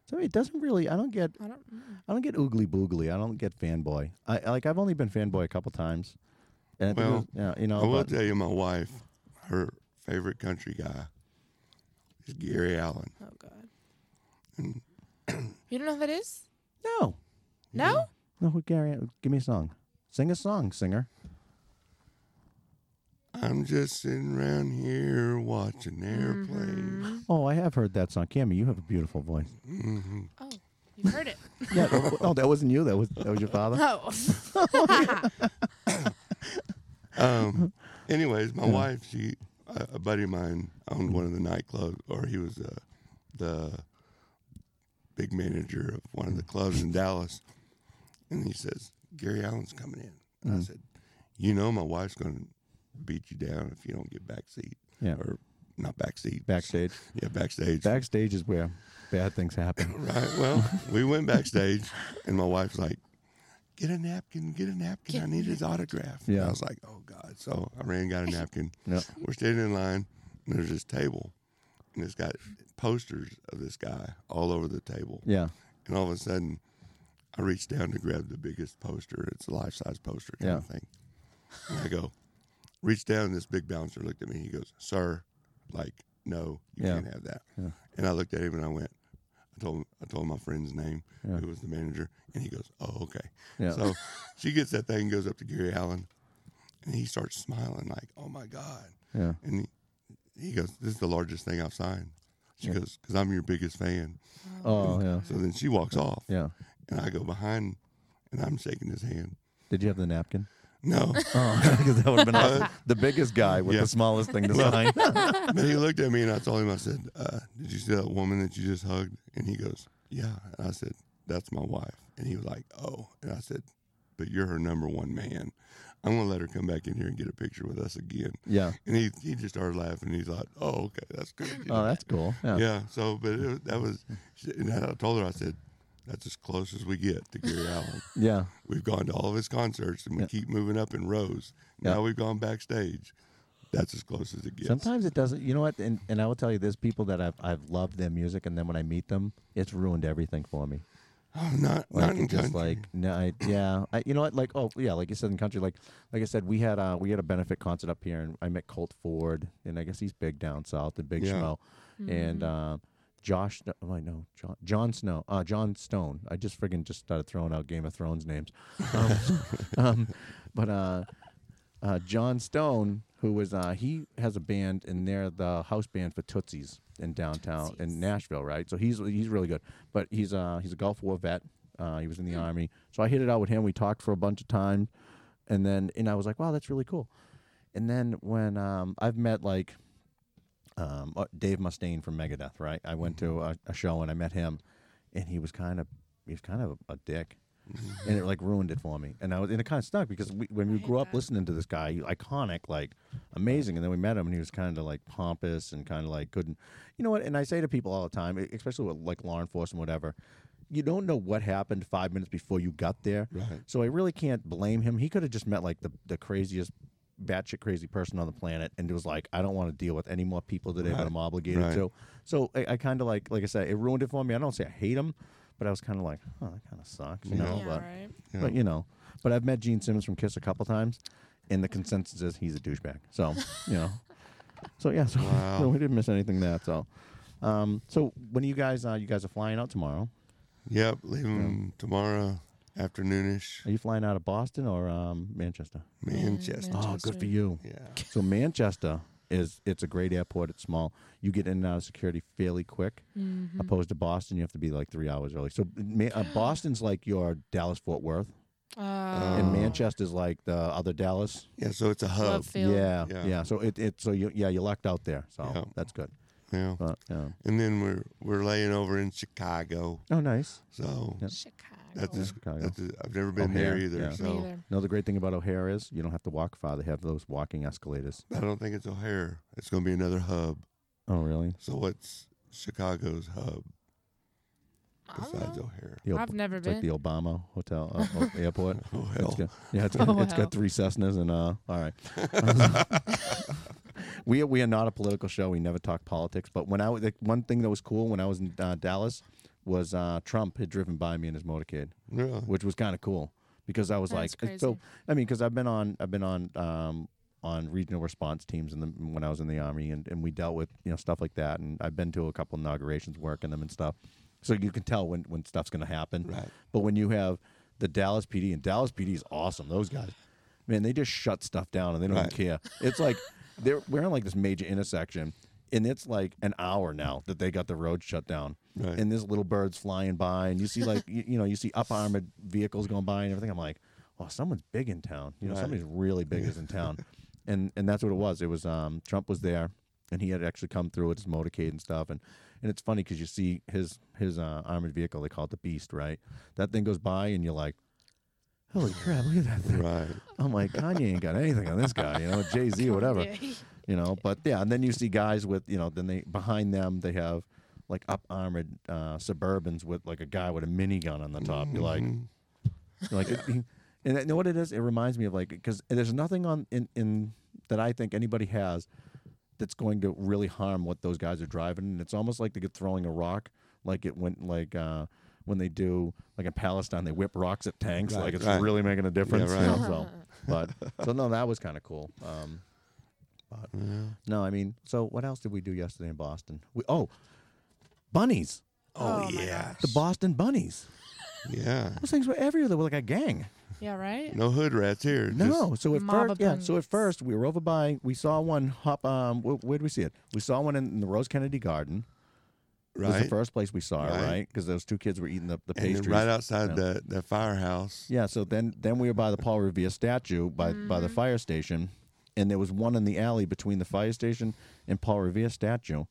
So it doesn't really. I don't get. I don't. mm. I don't get oogly boogly. I don't get fanboy. I I- like. I've only been fanboy a couple times. And I Well, was- yeah, you know. I will but- tell you, my wife, her favorite country guy is Gary Allan. Oh God. And You don't know who that is? no, No. no. Who Gary? Give me a song. Sing a song, singer. I'm just sitting around here watching airplanes. Oh, I have heard that song. Cami, you have a beautiful voice. hmm Oh, you heard it. Yeah. oh, oh, that wasn't you. That was that was your father. Oh. Um, anyways, my Yeah. wife, she, a, a buddy of mine owned one of the nightclubs, or he was uh, the big manager of one of the clubs in Dallas. And he says, Gary Allan's coming in. And I Mm. said, You know, my wife's going to beat you down if you don't get backseat. Yeah. Or not backseat. Backstage. Yeah, backstage. Backstage is where bad things happen. Right. Well, we went backstage, and my wife's like, "Get a napkin, get a napkin. Get I need his autograph." Yeah. And I was like, "Oh God!" So I ran and got a napkin. Yeah. We're standing in line, and there's this table, and it's got posters of this guy all over the table. Yeah. And all of a sudden, I reached down to grab the biggest poster. It's a life size poster kind Yeah. of thing. And I go, reach down, and this big bouncer looked at me. He goes, Sir, like, no, you Yeah. can't have that. Yeah. And I looked at him and I went, I told him, I told my friend's name, Yeah. who was the manager, and he goes, Oh, okay. Yeah. So she gets that thing, goes up to Gary Allan, and he starts smiling like, Oh my God. Yeah. And he, he goes, This is the largest thing I've signed. She goes, Because I'm your biggest fan. Oh yeah. So then she walks off. Yeah. And I go behind and I'm shaking his hand. Did you have the napkin? No. Oh, because that would have been awesome. the biggest guy with Yeah. the smallest thing to sign. but he looked at me and I told him, I said, uh, Did you see that woman that you just hugged? And he goes, Yeah. And I said, That's my wife. And he was like, Oh. And I said, But you're her number one man. I'm going to let her come back in here and get a picture with us again. yeah. And he, he just started laughing. He's like, Oh, okay. That's good. you Oh, that's cool. Yeah. yeah. So, but it, that was, and I told her, I said, That's as close as we get to Gary Allan. Yeah. We've gone to all of his concerts and we Yeah. keep moving up in rows. Yeah. Now we've gone backstage. That's as close as it gets. Sometimes it doesn't. You know what? And and I will tell you, there's people that I've I've loved their music, and then when I meet them, it's ruined everything for me. Oh, not Like not in just country. like no, I, yeah, I, you know what? Like oh yeah, like you said in country, like like I said, we had uh we had a benefit concert up here, and I met Colt Ford, and I guess he's big down south, and Big Yeah. Smo, and uh, Josh. Oh, I know John John Snow, uh, John Stone. I just friggin' just started throwing out Game of Thrones names, um, um, but uh, uh, John Stone, who was uh, he has a band, and they're the house band for Tootsies in downtown Tootsies. in Nashville, right? So he's he's really good, but he's uh he's a Gulf War vet. Uh, he was in the army, so I hit it out with him. We talked for a bunch of time, and then and I was like, wow, that's really cool. And then when um, I've met like um, uh, Dave Mustaine from Megadeth, right? I went to a, a show and I met him, and he was kind of he was kind of a, dick, and it like ruined it for me. And I was and it kind of stuck because we, when we grew up listening to this guy, iconic, like amazing, and then we met him and he was kind of like pompous and kind of like couldn't, you know what? And I say to people all the time, e- especially with like law enforcement, whatever. You don't know what happened five minutes before you got there. Right. So I really can't blame him. He could have just met like the, the craziest batshit crazy person on the planet and it was like, I don't want to deal with any more people today, but Right. I'm obligated Right. to. So I, I kind of like, like I said, it ruined it for me. I don't say I hate him, but I was kind of like, oh, that kind of sucks, you Yeah. know. yeah, but, right. Yeah. but you know, but I've met Gene Simmons from Kiss a couple times, and the consensus is he's a douchebag. So you know, so yeah, so, Wow. so we didn't miss anything that. So, um, so when you guys, uh, you guys are flying out tomorrow? Yep, leaving tomorrow afternoonish. Are you flying out of Boston or um, Manchester? Manchester. Man- Oh, good for you. Yeah. So Manchester is it's a great airport. It's small. You get in and out of security fairly quick. Mhm. Opposed to Boston, you have to be like three hours early. So Ma- uh, Boston's like your Dallas Fort Worth, Uh, and Oh. Manchester's like the other Dallas. Yeah, so it's a hub. Love field. Yeah, yeah, Yeah. So it, it so you yeah you lucked out there. So Yeah. that's good. Yeah. But yeah. And then we're we're laying over in Chicago. Oh, nice. So Yeah. Chicago. That's just, Chicago. that's just, I've never been O'Hare, there either. yeah. Me So either. No, the great thing about O'Hare is you don't have to walk far. They have those walking escalators. I don't think it's O'Hare. It's going to be another hub. Oh, really? So what's Chicago's hub? I don't besides know. O'Hare. The Ob- I've never it's been. like the Obama Hotel uh, oh, airport. Oh It's hell! got, yeah, it's got, Oh, it's hell. got three Cessnas and uh. All right. we we are not a political show. We never talk politics. But when I was like, one thing that was cool when I was in uh, Dallas was uh, Trump had driven by me in his motorcade, Yeah. which was kind of cool because I was That's like, crazy. so I mean, because I've been on I've been on um, on regional response teams in the, when I was in the army, and, and we dealt with you know stuff like that, and I've been to a couple of inaugurations working them and stuff, so you can tell when when stuff's going to happen. Right. But when you have the Dallas PD, and Dallas PD is awesome, those guys, man, they just shut stuff down and they don't Right. care. It's like they're we're in like this major intersection, and it's like an hour now that they got the road shut down. Right. And there's little birds flying by, and you see like you, you know you see up armored vehicles going by and everything. I'm like, oh, someone's big in town. You know, Right. somebody's really big is in town, and and that's what it was. It was um Trump was there, and he had actually come through with his motorcade and stuff, and and it's funny because you see his his uh, armored vehicle. They call it the Beast, right? That thing goes by, and you're like. Holy crap! Look at that thing. Right. I'm like, Kanye ain't got anything on this guy, you know, Jay Z or whatever, you know. But yeah, and then you see guys with, you know, then they behind them they have like up armored uh, Suburbans with like a guy with a minigun on the top. You're like, Mhm. you're like, and you know what it is? It reminds me of like because there's nothing on in in that I think anybody has that's going to really harm what those guys are driving. And it's almost like they get throwing a rock, like it went like. uh when they do like in Palestine, they whip rocks at tanks, Right, like it's right. really making a difference. you right. know, so, but so no, that was kind of cool. Um, but Yeah. no, I mean, so what else did we do yesterday in Boston? We oh, bunnies, Oh, Oh, my yeah. the Boston bunnies. Yeah. Those things were everywhere. They were like a gang. Yeah, right? No hood rats here. just- No, so at Mob first, of yeah. So at bunnies. first, we were over by. We saw one hop. Um, where, where did we see it? We saw one in, in the Rose Kennedy Garden. It was the right. first place we saw it, Right. right? Because those two kids were eating the, the and then right outside Yeah. the the firehouse. Yeah, so then then we were by the Paul Revere statue by by the fire station, and there was one in the alley between the fire station and Paul Revere statue,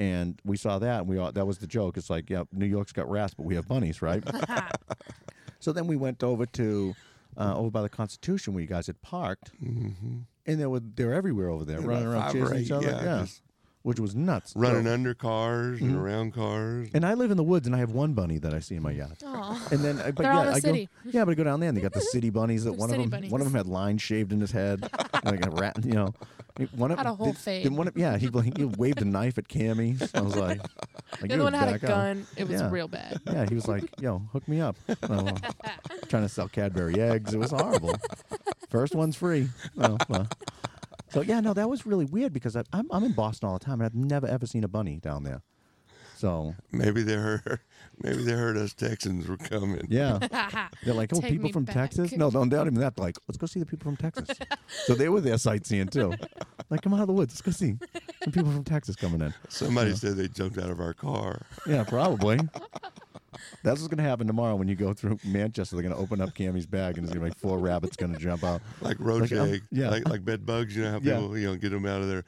and we saw that and we all, that was the joke. It's like, yeah, New York's got rats, but we have bunnies, right? so then we went over to uh, over by the Constitution where you guys had parked, Mm-hmm. and they were they're everywhere over there, There running around chasing or each other, yeah, yeah, which was nuts. Running So- under cars and Mhm. around cars. and I live in the woods, and I have one bunny that I see in my yard. Oh. And then, uh, but They're yeah, the I city. go, yeah, but I go down there and they got the city bunnies. That one of city them, one of them had lines shaved in his head, like a rat. You know, one of Had a whole. Then one of, yeah, he, he waved a knife at Cami. I was like, like The other one had a gun. It was Yeah. real bad. Yeah, he was like, yo, hook me up. Oh, trying to sell Cadbury eggs. It was horrible. First one's free. Oh, well. So yeah, no, that was really weird because I, I'm I'm in Boston all the time and I've never ever seen a bunny down there. So Maybe they heard. Maybe they heard us Texans were coming. yeah. They're like, oh, Take people me from back. Texas? No, don't doubt even that. Like, let's go see the people from Texas. so they were there sightseeing too. Like, come out of the woods. Let's go see some people from Texas coming in. Somebody said they jumped out of our car. Yeah, probably. That's what's going to happen tomorrow when you go through Manchester. They're going to open up Cami's bag and there's going to be like four rabbits going to jump out. Like roach Like, um, egg, yeah. like like bed bugs. You know how Yeah. people you know get them out of their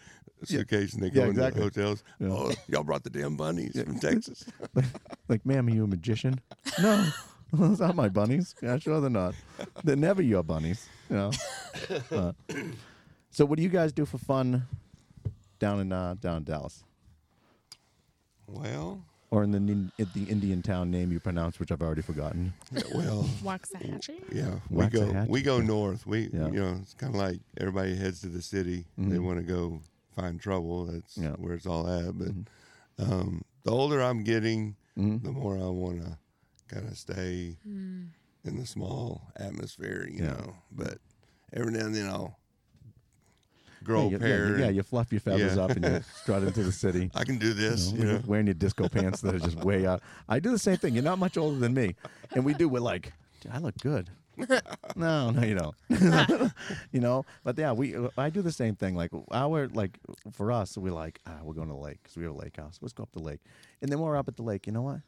suitcase and they Yeah, go into hotels. Yeah. Oh, y'all brought the damn bunnies from Texas. Like, ma'am, are you a magician? No, those aren't my bunnies. Yeah, sure they're not. They're never your bunnies. You know. Uh, so, what do you guys do for fun down in uh, down in Dallas? well, or in the in the Indian town name you pronounce, which I've already forgotten. yeah, well, Waxahachie? yeah. We go we go north. We Yeah. you know it's kind of like everybody heads to the city. They Mhm. want to go find trouble. That's Yeah. where it's all at. But Mhm. um, the older I'm getting, Mhm. the more I want to kind of stay Mm. in the small atmosphere, you Yeah. know. But every now and then I'll Yeah, grow you, a yeah, pair. you, yeah, and you fluff your feathers Yeah. up and you strut into the city. I can do You this, know, you know. wearing your disco pants that are just way out. I do the same thing. You're not much older than me, and we do. We're like, I look good. no, no, you don't. you know, but yeah, we. I do the same thing. Like our like for us, we're like, ah, we're going to the lake because we have a lake house. Let's go up the lake, and then we're up at the lake, you know what?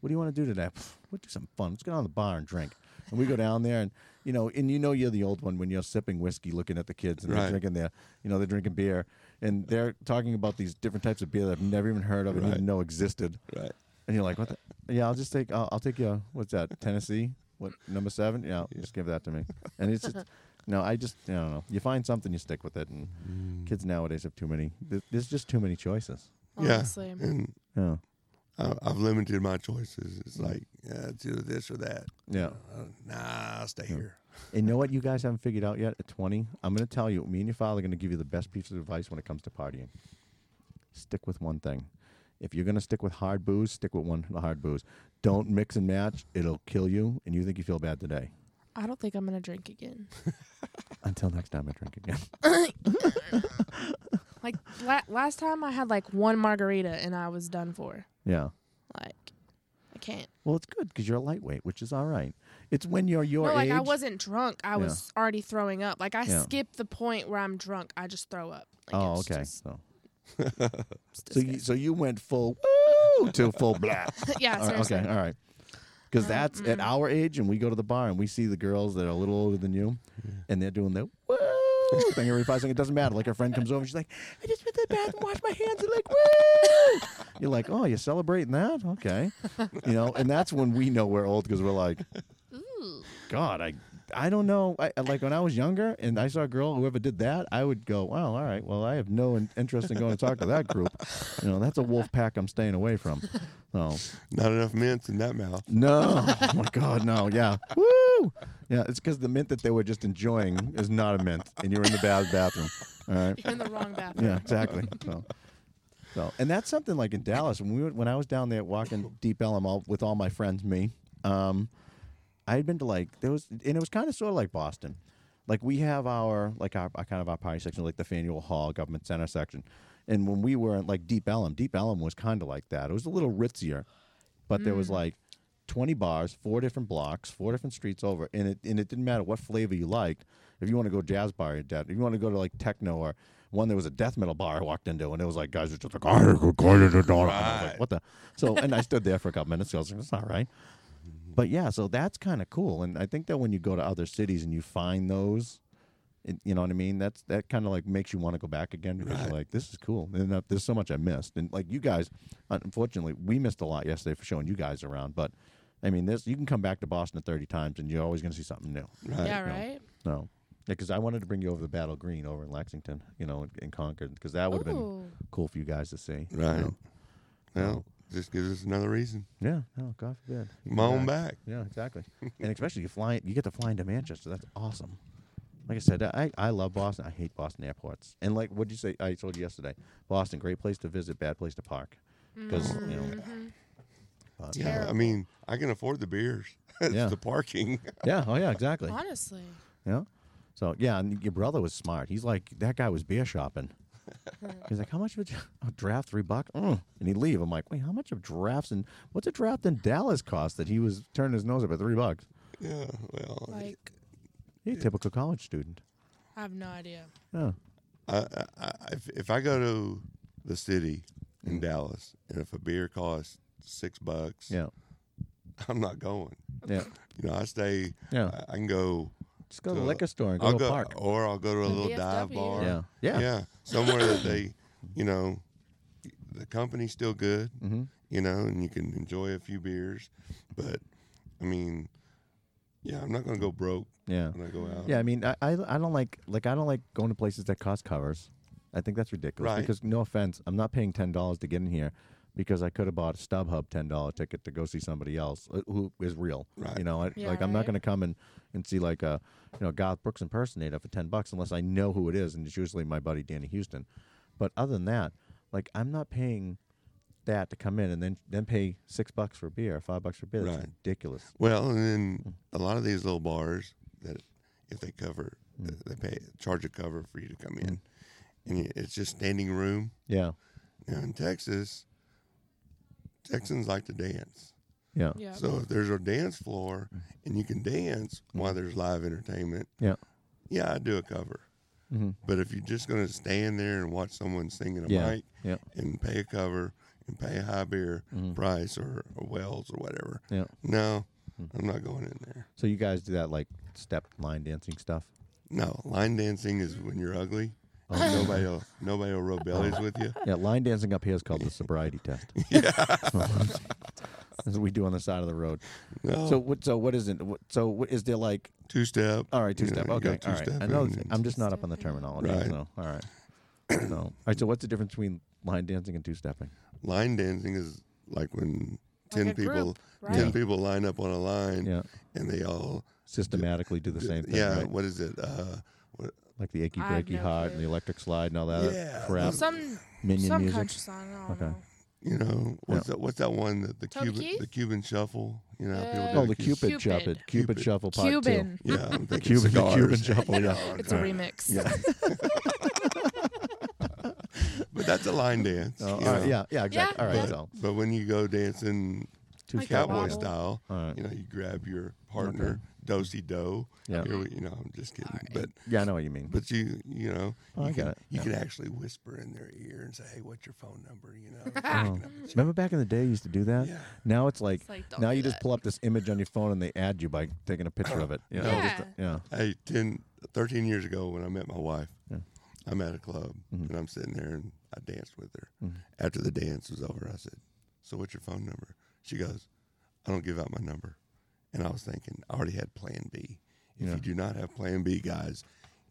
What do you want to do today? "Pff, We'll do some fun. Let's get on the bar and drink. And we go down there, and you know, and you know, you're the old one when you're sipping whiskey, looking at the kids, and they're drinking their, you know, they're drinking beer, and they're talking about these different types of beer that I've never even heard of and Right. even know existed. Right. And you're like, what? The? Yeah, I'll just take. I'll, I'll take you. What's that? Tennessee. What number seven? Yeah, just give that to me. And it's just, no, I just, I don't know. You find something, you stick with it. And Mm. kids nowadays have too many. th- There's just too many choices. Yeah. And Yeah. I, I've limited my choices. It's like yeah, it's either this or that. Yeah. Uh, nah, I'll stay here. And know what you guys haven't figured out yet at 20? I'm going to tell you, me and your father are going to give you the best piece of advice when it comes to partying. Stick with one thing. If you're going to stick with hard booze, stick with one of the hard booze. Don't mix and match. It'll kill you, and you think you feel bad today. I don't think I'm gonna drink again. Until next time I drink again. Like la- last time, I had like one margarita and I was done for. yeah. Like, I can't. Well, it's good because you're a lightweight, which is all right. It's when you're your no, like age. I wasn't drunk. I was already throwing up. Like I Yeah. skipped the point where I'm drunk. I just throw up. Like, oh, okay. So, so you, so you went full woo to full blah. yeah, All right, seriously. okay, all right. Because Uh, that's at mm. our age, and we go to the bar and we see the girls that are a little older than you, and they're doing the woo thing every five seconds. It doesn't matter. Like our friend comes over, she's like, "I just went to the bathroom, washed my hands." You're like, "Woo!" You're like, "Oh, you're celebrating that? Okay." You know, and that's when we know we're old because we're like, Ooh. God, I. I don't know. I, I- like when I was younger and I saw a girl, whoever did that, I would go, "Well, all right. Well, I have no in- interest in going to talk to that group. You know, that's a wolf pack I'm staying away from." So, Not enough mints in that mouth. no. oh my God, no. Yeah. Woo. Yeah, it's because the mint that they were just enjoying is not a mint, and you're in the bad bathroom. All right. You're in the wrong bathroom. Yeah, exactly. So, so, and that's something like in Dallas when we were, when I was down there walking Deep Ellum all, with all my friends, me. Um, I had been to like there was, and it was kind of sort of like Boston. Like we have our like our, our kind of our party section, like the Faneuil Hall Government Center section, and when we were in like Deep Ellum, Deep Ellum was kind of like that. It was a little ritzier, but there was mm. like. 20 bars, four different blocks, four different streets over, and it and it didn't matter what flavor you liked. If you want to go jazz bar, you're dead. If you want to go to like techno or one, there was a death metal bar I walked into, and it was like guys were just like, "I could go to the door." And I was like, what the? So, and I stood there for a couple minutes. So I was like, that's all right. But yeah, so that's kind of cool, and I think that when you go to other cities and you find those, it, you know what I mean. That's that kind of like makes you want to go back again because Right. you're like, this is cool, and uh, there's so much I missed, and like you guys, unfortunately, we missed a lot yesterday for showing you guys around, but. I mean, this you can come back to Boston 30 times and you're always going to see something new. Right. Yeah, No. right. No. because I wanted to bring you over to Battle Green over in Lexington, you know, in, in Concord, because that would have been cool for you guys to see. you Right. know. Well, just gives us another reason. Yeah. No, God forbid. You Come come back. Yeah, exactly. and especially you fly, you get to fly into Manchester. That's awesome. Like I said, I, I love Boston. I hate Boston airports. And like, what'd you say? I told you yesterday. Boston, great place to visit, bad place to park. Because you know, Mhm. but- Yeah, I mean, I can afford the beers. it's Yeah. the parking. yeah, oh yeah, exactly. Honestly. Yeah. So yeah, and your brother was smart. He's like that guy was beer shopping. He's like, how much would you a draft three bucks? Mm. And he'd leave. I'm like, wait, how much of drafts and what's a draft in Dallas cost that he was turning his nose up at three bucks? yeah, well, Like, He's a typical college student. I have no idea. Yeah. I, I, I, if, if I go to the city in Dallas and if a beer costs six bucks, Mm. Yeah. I'm not going. Yeah. You know, I stay. Yeah. I, I can go. Just go to to the a- liquor store and go I'll to go, park. or I'll go to a The little dive bar. Yeah. Yeah. yeah, somewhere that they, you know, the company's still good. Mm-hmm. You know, and you can enjoy a few beers, but I mean, yeah, I'm not gonna go broke Yeah. when I go out. Yeah, I mean, I, I I don't like like I don't like going to places that cost covers. I think that's ridiculous. Right. Because no offense, I'm not paying ten dollars to get in here because I could have bought a StubHub ten dollar ticket to go see somebody else uh, who is real. Right. You know, I, Yeah, like I'm not right. going to come and and see like a you know Garth Brooks impersonator for ten bucks unless I know who it is, and it's usually my buddy Danny Houston. But other than that, like I'm not paying that to come in and then then pay six bucks for a beer, five bucks for a beer. That's Right. ridiculous. Well, and then a lot of these little bars that if they cover, Mm. they pay charge a cover for you to come in, and you- it's just standing room. Yeah. Now in Texas, Texans like to dance. Yeah. Yeah. So if there's a dance floor and you can dance while there's live entertainment. Yeah. yeah, I do a cover. hmm But if you're just going to stand there and watch someone sing in a Yeah. mic Yeah. and pay a cover and pay a high beer Mhm. price or, or Wells or whatever, Yeah. no, Mm. I'm not going in there. So you guys do that like step line dancing stuff? No, line dancing is when you're ugly. Oh, nobody will nobody will rub bellies with you. Yeah, line dancing up here is called the sobriety test. Yeah. That's what we do on the side of the road. No, So what? So what is it? what- So what, is there like? two step. All right, two You know, step. you Okay, got all right. two-step I know I'm just not up on the terminology. Right. So all right. no. All right. So what's the difference between line dancing and two stepping? Line dancing is like when ten a people group, ten right. people line up on a line Yeah. and they all Systematically do the same thing. yeah right? what is it uh what, Like the achy I have breaky no heart clue. and the electric slide and all that Yeah, crap. those- Some Minion some music. country song. I don't Okay. know. you know what's that what's that one that the Cuban Keith? the Cuban shuffle you know how people Uh, Oh, the Cupid, Cupid. Shuffle. Cupid, Cupid. Shuffle Part Cuban. yeah I'm Cuban- the. Cuban shuffle, yeah. It's a remix. Yeah. but that's a line dance Oh, you all right, yeah, yeah, exactly. Yeah, all right, yeah. so but when you go dancing two Like cowboy style All right. you know you grab your partner dosey do Yeah. Here we- you know I'm just kidding but Yeah, I know what you mean. But you, you know, Oh, you, get can, you Yeah. can actually whisper in their ear and say, "Hey, what's your phone number?" You know. Oh. Remember back in the day, you used to do that. Yeah. Now it's like, It's like, now do you just pull up this image on your phone and they add you by taking a picture of it. You know, Yeah. just- yeah. Hey, 10, 13 years ago when I met my wife, Yeah. I'm at a club Mhm. and I'm sitting there and I danced with her. Mhm. After the dance was over, I said, "So what's your phone number?" She goes, "I don't give out my number." And I was thinking, I already had Plan B. If Yeah. you do not have Plan B, guys,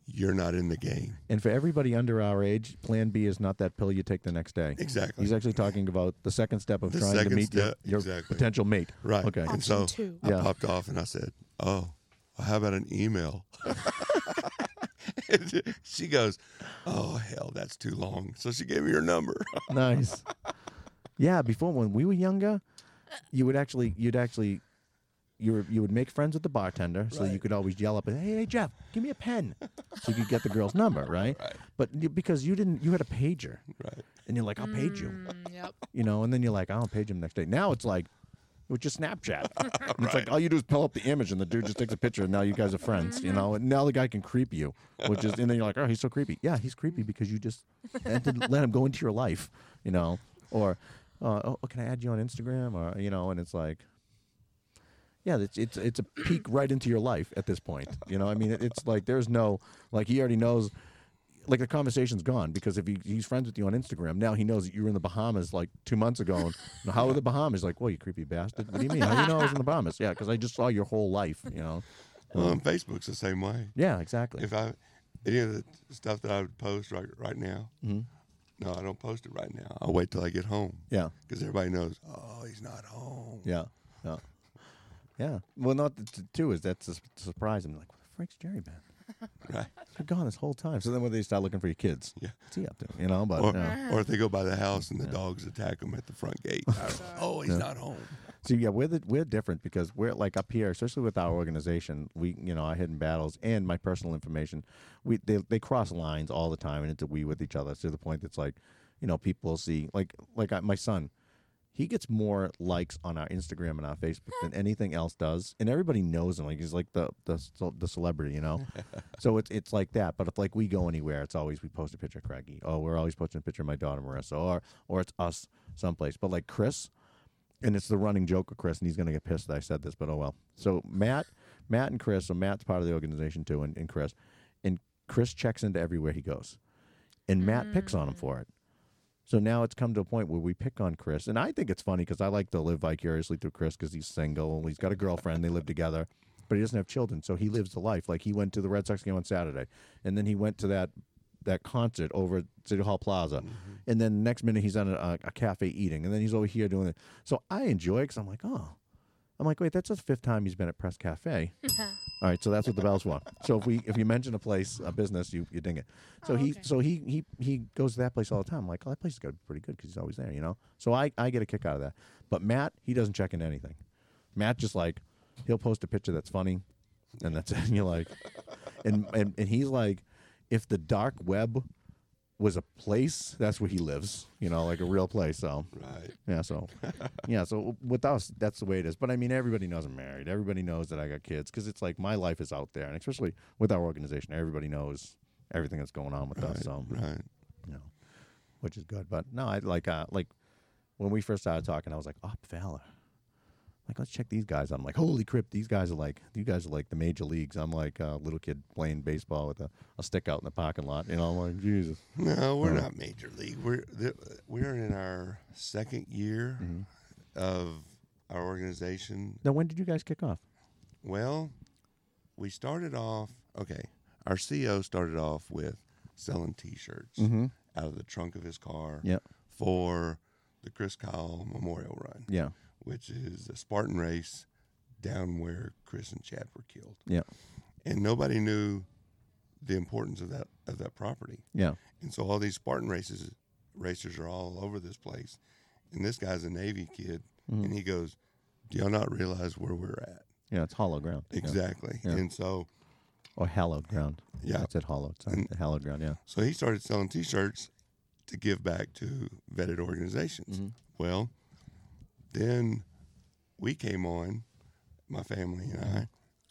you're not in the game. And for everybody under our age, Plan B is not that pill you take the next day. Exactly. He's actually talking about the second step of The trying to meet your, step, your exactly. potential mate. Right. Okay. And so two. I Yeah. popped off and I said, "Oh, well, how about an email?" And she goes, "Oh hell, that's too long." So she gave me her number. nice. Yeah, before when we were younger, you would actually you'd actually you were, you would make friends with the bartender, so you could always yell up, "Hey, hey, Jeff, give me a pen," so you could get the girl's number, right? Right. But you, because you didn't, you had a pager, right. and you're like, "I'll page you," Mm, yep. you know, and then you're like, "I'll page him next day." Now it's like. With just Snapchat, And it's like all you do is pull up the image, and the dude just takes a picture, and now you guys are friends, you know. And now the guy can creep you, which is, and then you're like, oh, he's so creepy. Yeah, he's creepy because you just had to let him go into your life, you know. Or, uh, oh, can I add you on Instagram? Or you know, and it's like, yeah, it's it's it's a peek right into your life at this point. You know, I mean, it's like there's no like he already knows. Like the conversation's gone because if he, he's friends with you on Instagram, now he knows that you were in the Bahamas like two months ago. And "Now, how are the Bahamas? Like, well, you creepy bastard. What do you mean? How do you know I was in the Bahamas? Yeah, because I just saw your whole life. You know. Well, and Facebook's the same way. Yeah, exactly. If I any of the stuff that I would post right right now, Mhm. no, I don't post it right now. I'll wait till I get home Yeah, because everybody knows. Oh, he's not home. yeah, yeah, yeah. Well, not the, t- too is that's a s- surprise. I'm like, where the frick's Jerry been? Right. They're gone this whole time. So then when they start looking for your kids, Yeah. what's he up to? You know, but Or, yeah. or if they go by the house and the dogs attack them at the front gate. oh, he's Yeah. not home. So yeah, we're the, we're different because we're like up here, especially with our organization. We, you know, our hidden battles and my personal information, we they they cross lines all the time, and it's a we with each other to the point that's like, you know, people see like like I, my son, he gets more likes on our Instagram and our Facebook than anything else does, and everybody knows him. Like he's like the the the celebrity, you know. so it's it's like that. But if like we go anywhere, it's always we post a picture of Craigie. Oh, we're always posting a picture of my daughter Marissa, or or it's us someplace. But like Chris and it's the running joke of Chris, and he's going to get pissed that I said this, but oh well. So Matt, Matt and Chris, so Matt's part of the organization too, and, and Chris, and Chris checks into everywhere he goes, and Matt picks on him mm. for it. So now it's come to a point where we pick on Chris, and I think it's funny because I like to live vicariously through Chris because he's single, he's got a girlfriend, they live together, but he doesn't have children, so he lives the life. Like he went to the Red Sox game on Saturday, and then he went to that that concert over at City Hall Plaza, mm-hmm. and then next minute he's on a, a cafe eating, and then he's over here doing it. So I enjoy it because I'm like, oh, I'm like, wait, that's the fifth time he's been at Press Cafe. All right, so that's what the bells want. So if we if you mention a place, a business, you you ding it. So Oh, he okay. so he he he goes to that place all the time. I'm like, oh, that place has got to be pretty good because he's always there, you know. So I I get a kick out of that. But Matt, he doesn't check in anything. Matt just like he'll post a picture that's funny, and that's it. And you're like, and and and he's like, if the dark web was a place, that's where he lives. You know, like a real place. So Right. yeah, so yeah, so with us, that's the way it is. But I mean, everybody knows I'm married. Everybody knows that I got kids because it's like my life is out there, and especially with our organization, everybody knows everything that's going on with us. So Right. you know, which is good. But no, I like uh like when we first started talking, I was like, Op Valor. Like, let's check these guys. I'm like, holy crap, these guys are like, you guys are like the major leagues. I'm like a little kid playing baseball with a, a stick out in the parking lot. You know, I'm like, Jesus. No, we're Oh. not major league. We're we're in our second year Mm-hmm. of our organization. Now, when did you guys kick off? Well, we started off. Okay, our CEO started off with selling T-shirts Mm-hmm. out of the trunk of his car Yep. for the Chris Kyle Memorial Run, Yeah. Which is a Spartan race down where Chris and Chad were killed, Yeah. and nobody knew the importance of that of that property. Yeah. And so all these Spartan races racers are all over this place. And this guy's a Navy kid Mhm. and he goes, Do y'all not realize where we're at? Yeah. It's hollow ground. Exactly. Yeah. And so Or hallowed ground. Yeah. I said hollowed. Sorry. And- hallowed ground. Yeah. so he started selling t shirts to give back to vetted organizations. Mhm. Well, then we came on, my family and I,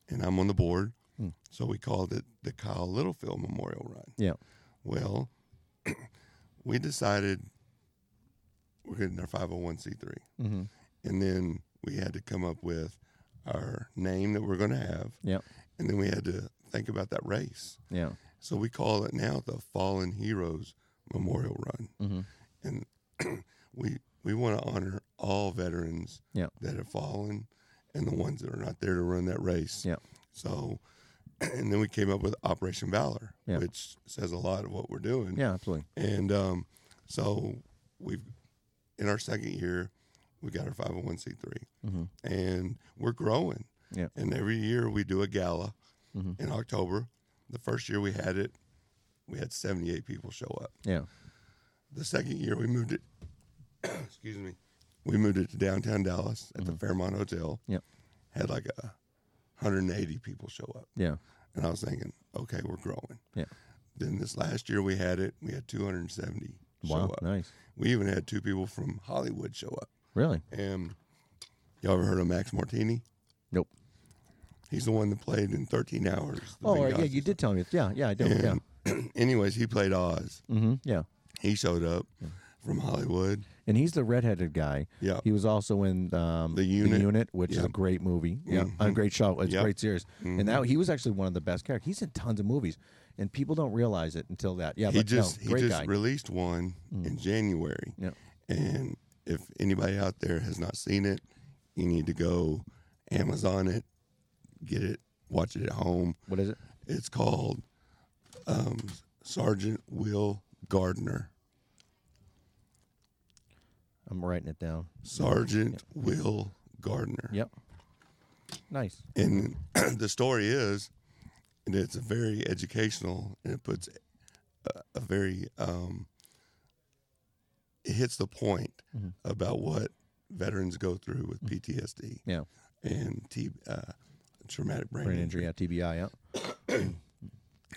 and I'm on the board. Hmm. So we called it the Kyle Littlefield Memorial Run. Yeah. Well, we decided we're getting our 501c3. Mm-hmm. And then we had to come up with our name that we're going to have. Yeah. And then we had to think about that race. Yeah. So we call it now the Fallen Heroes Memorial Run. Mm-hmm. And we we want to honor all veterans Yeah. that have fallen and the ones that are not there to run that race. Yeah. So and then we came up with Operation Valor, Yeah. which says a lot of what we're doing. Yeah. Absolutely. And um, so we've in our second year, we got our 501c3, Mm-hmm. and we're growing. Yeah. And every year we do a gala Mhm. in October. The first year we had it, we had 78 people show up. Yeah. The second year we moved it. excuse me. We moved it to downtown Dallas at the Fairmont Hotel. Mm-hmm. Yep. Had like a 180 people show up, Yeah. and I was thinking, okay, we're growing. Yeah. Then this last year we had it, we had 270 show Wow. up. Nice. We even had two people from Hollywood show up. Really? And y'all ever heard of Max Martini? Nope. He's the one that played in 13 Hours. Oh, right, yeah. Benghazi You did tell me. Yeah. Yeah. I do. Yeah. Anyways, he played Oz. Mm-hmm. Yeah. He showed up from Hollywood. And he's the redheaded guy. Yeah. He was also in um, The Unit. which is a great movie. Yeah, a Mhm. great show. It's a great series. And now he was actually one of the best characters. He's in tons of movies, and people don't realize it until that. Yeah, he but just no, he just guy. Mm. released one in January. Yeah. And if anybody out there has not seen it, you need to go Amazon it, get it, watch it at home. what is it? It's called um, Sergeant Will Gardner. I'm writing it down. Sergeant Will Gardner. Yep. Nice. And the story is, and it's a very educational, and it puts a, a very, um, it hits the point Mhm. about what veterans go through with PTSD Yeah. and T, uh, traumatic brain, Brain injury. injury. Yeah. TBI. Yeah.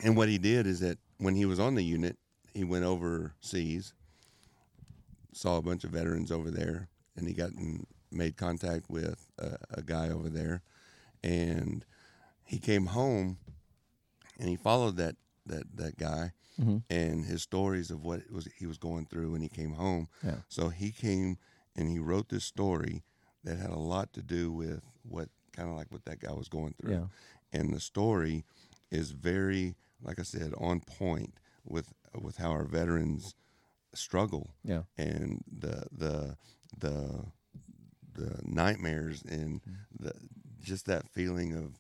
And what he did is that when he was on the unit, he went overseas, saw a bunch of veterans over there, and he got in, made contact with a, a guy over there, and he came home, and he followed that that that guy Mhm. and his stories of what it was he was going through when he came home. Yeah. So he came and he wrote this story that had a lot to do with what kind of like what that guy was going through Yeah. and the story is very like i said on point with with how our veterans struggle Yeah. and the the the the nightmares and the just that feeling of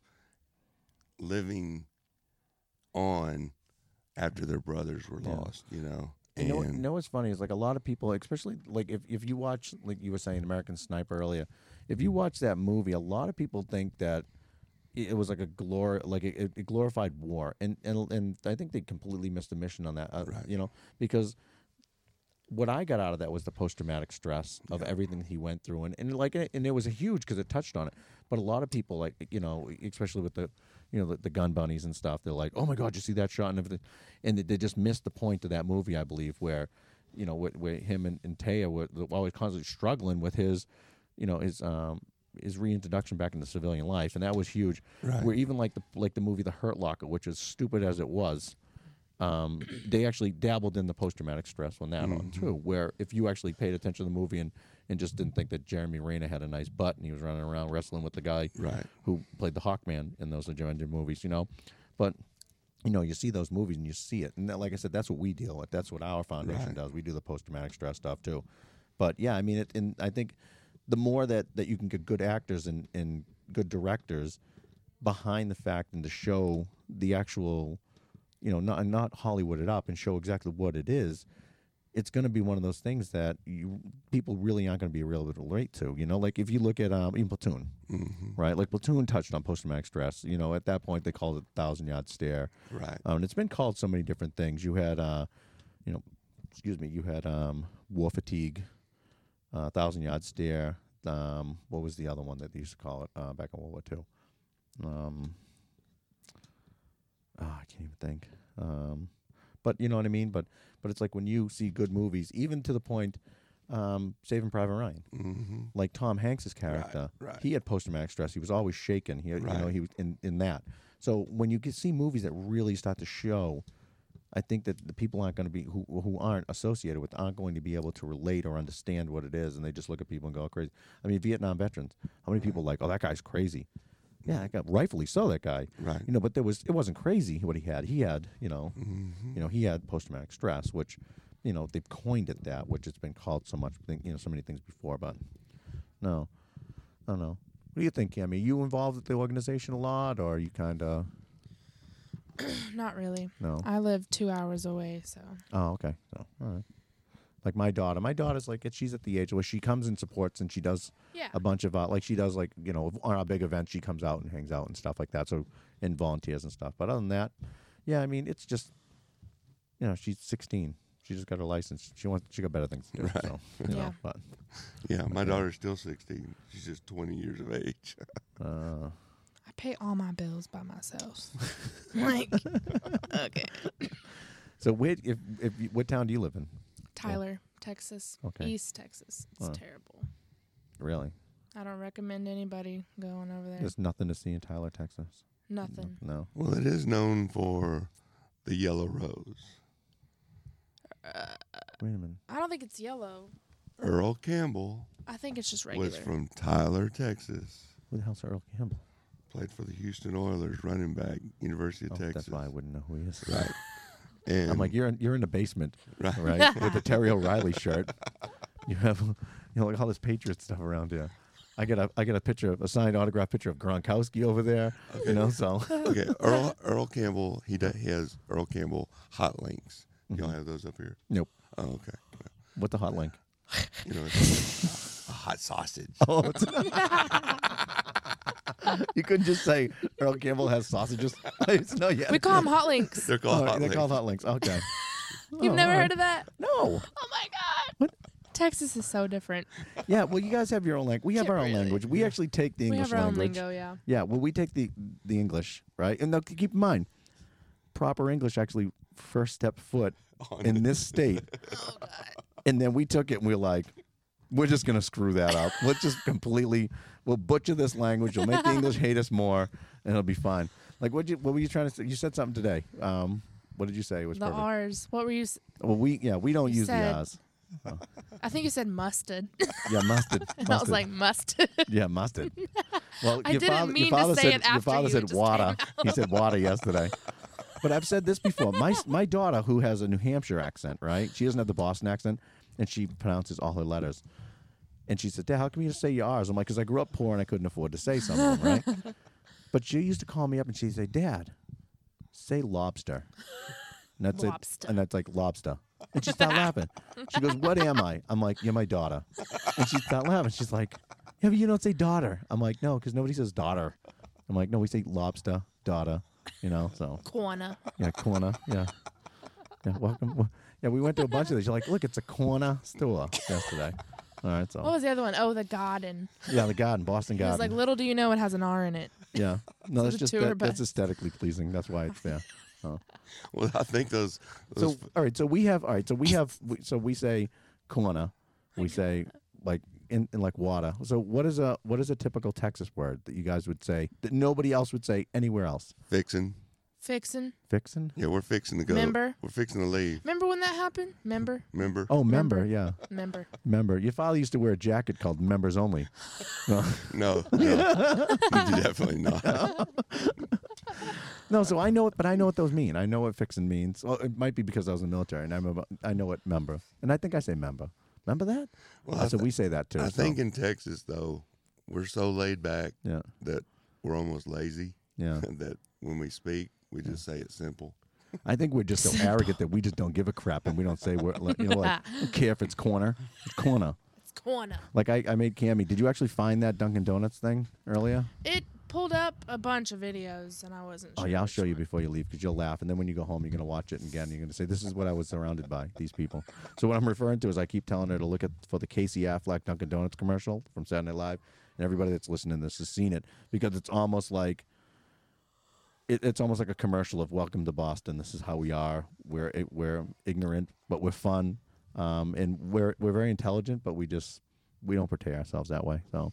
living on after their brothers were Yeah. lost you know You know, and you know what's funny is like a lot of people, especially like if, if you watch like you were saying American Sniper earlier, if you watch that movie, a lot of people think that it was like a glor like it, it glorified war, and and and I think they completely missed the mission on that. Uh, Right. You know, because what I got out of that was the post traumatic stress of Yeah. everything he went through, and and like and it was a huge because it touched on it. But a lot of people like you know, especially with the you know the, the gun bunnies and stuff, they're like, oh my god, you see that shot and everything, and they, they just missed the point of that movie, I believe, where you know where, where him and, and Taya were always constantly struggling with his, you know, his um his reintroduction back into civilian life, and that was huge. Right. Where even like the like the movie The Hurt Locker, which is stupid as it was, um, they actually dabbled in the post traumatic stress on that Mm-hmm. one too. Where if you actually paid attention to the movie and, and just didn't think that Jeremy Renner had a nice butt and he was running around wrestling with the guy Right. who played the Hawkman in those Avenger movies, you know, but you know you see those movies and you see it, and that, like I said, that's what we deal with. That's what our foundation Right. does. We do the post traumatic stress stuff too. But yeah, I mean, it, and I think the more that, that you can get good actors and, and good directors behind the fact and to show the actual, you know, not not Hollywood it up and show exactly what it is, it's going to be one of those things that you people really aren't going to be able to relate to. You know, like if you look at um, even Platoon, hmm right? Like Platoon touched on post traumatic stress. You know, at that point they called it thousand yard stare. Right. Um, and it's been called so many different things. You had, uh, you know, excuse me, you had um, war fatigue, uh, thousand yard stare. Um, what was the other one that they used to call it uh, back in World War Two? Um, oh, I can't even think. Um, but you know what I mean. But but it's like when you see good movies, even to the point, um, Saving Private Ryan, hmm like Tom Hanks's character, right. he had post traumatic stress. He was always shaken. He, you know, he was in in that. So when you get, see movies that really start to show, I think that the people aren't going to be who who aren't associated with aren't going to be able to relate or understand what it is, and they just look at people and go crazy. I mean, Vietnam veterans. How many people like, oh, that guy's crazy? Yeah, that guy, rightfully so. That guy, Right. you know. But there was it wasn't crazy what he had. He had, you know, hmm you know, he had post traumatic stress, which, you know, they've coined it that, which it's been called so much, you know, so many things before. But no, I don't know. What do you think, Cami? you involved with the organization a lot, or are you kind of Not really. no? I live two hours away, so Oh, okay. So, all right. Like my daughter, my daughter's like she's at the age where she comes and supports, and she does yeah. a bunch of uh, like she does like you know on our big events she comes out and hangs out and stuff like that. So and volunteers and stuff. But other than that, yeah, I mean it's just you know she's 16. She just got her license. She wants she got better things to do. Right. So you Yeah. know, but Yeah, my Okay. daughter's still 16. She's just 20 years of age. uh, I pay all my bills by myself. like, okay. so where if if what town do you live in? Tyler, Texas, Okay. East Texas. It's Oh. terrible. Really? I don't recommend anybody going over there. There's nothing to see in Tyler, Texas. Nothing. No. Well, it is known for the yellow rose. Uh, Wait a minute. I don't think it's yellow. Earl Campbell I think it's just regular. was from Tyler, Texas. Who the hell's Earl Campbell? Played for the Houston Oilers, running back, University of Oh, Texas. that's why I wouldn't know who he is. Right. And I'm like, you're in, you're in the basement, right. right? With the Terry O'Reilly shirt. You have, you know, like all this Patriot stuff around here. I get a I get a picture, of a signed autograph picture of Gronkowski over there. You know, so okay, Earl Earl Campbell. He does, he has Earl Campbell hot links. Y'all Mhm. have those up here? Nope. Oh, okay. what the hot link? You know, it's a hot sausage. Oh, it's- you couldn't just say Earl Campbell has sausages. no, yeah. we call them hot links. They're called Oh, hot they're links. called hot links. Okay. You've Oh, never all heard of that? No. Oh my god. What? Texas is so different. Yeah. Well, you guys have your own language. We have Yeah, our own really. language. We actually take the we English have our own language. lingo, yeah. Yeah, well, we take the the English, right? And now, keep in mind, proper English actually first stepped foot in this state, Oh god. and then we took it and we are like, we're just gonna screw that up. Let's just completely, we'll butcher this language. We'll make the English hate us more, and it'll be fine. Like, what you what were you trying to say? You said something today. Um, what did you say? It was The perfect. R's. What were you? s- well, we yeah, we don't You use said- the R's. I think you said mustard. Yeah, mustard. and I was like mustard. Yeah, mustard. Well, I your didn't father, mean your to say said it your father you, said water. He said water yesterday. But I've said this before. My my daughter, who has a New Hampshire accent, right? She doesn't have the Boston accent, and she pronounces all her letters. And she said, "Dad, how come you just say your R's?" I'm like, "Cause I grew up poor and I couldn't afford to say some of them, right?" but she used to call me up and she'd say, "Dad, say lobster." And that's it. And that's like lobster. And she started laughing. She goes, "What am I?" I'm like, "You're my daughter." And she started laughing. She's like, "Yeah, but you don't say daughter." I'm like, "No, because nobody says daughter." I'm like, "No, we say lobster, daughter." You know, so Corner. yeah, corner, yeah, yeah. Welcome. Yeah, we went to a bunch of these. You're like, "Look, it's a corner store." Yesterday. All right, so What was the other one? Oh, the garden. yeah, the garden, Boston He was Garden. like, little do you know it has an R in it. yeah, no, that's the just two are that, that's aesthetically pleasing. That's why it's there. Oh. Well, I think those. those So all right, so we have all right, so we have we, so we say corner, we say like in, in like water. So what is a what is a typical Texas word that you guys would say that nobody else would say anywhere else? Fixing. Fixin'. Fixin'? Yeah, we're fixing to go. Member. We're fixing to leave. Remember when that happened? Member? Remember? Oh, member, Member. yeah, Member. member. Your father used to wear a jacket called "Members Only." No, No, no, definitely not. no. So I know it, but I know what those mean. I know what fixing means. Well, it might be because I was in the military, and I remember I know what member, and I think I say member. Remember that? Well, I, so th- we say that too. I so, think in Texas though, we're so laid back yeah, that we're almost lazy. yeah. that when we speak, we just say it simple. I think we're just so arrogant that we just don't give a crap and we don't say we're you know like don't care if it's corner. It's corner. It's corner. Like I, I made Cami. Did you actually find that Dunkin' Donuts thing earlier? It pulled up a bunch of videos, and I wasn't oh, sure. Oh yeah, I'll which show you one. before you leave because you'll laugh, and then when you go home, you're gonna watch it again. You're gonna say, "This is what I was surrounded by. These people." So what I'm referring to is I keep telling her to look at for the Casey Affleck Dunkin' Donuts commercial from Saturday Night Live, and everybody that's listening to this has seen it because it's almost like it, it's almost like a commercial of "Welcome to Boston. This is how we are. We're we're ignorant, but we're fun, um, and we're we're very intelligent, but we just we don't portray ourselves that way. So,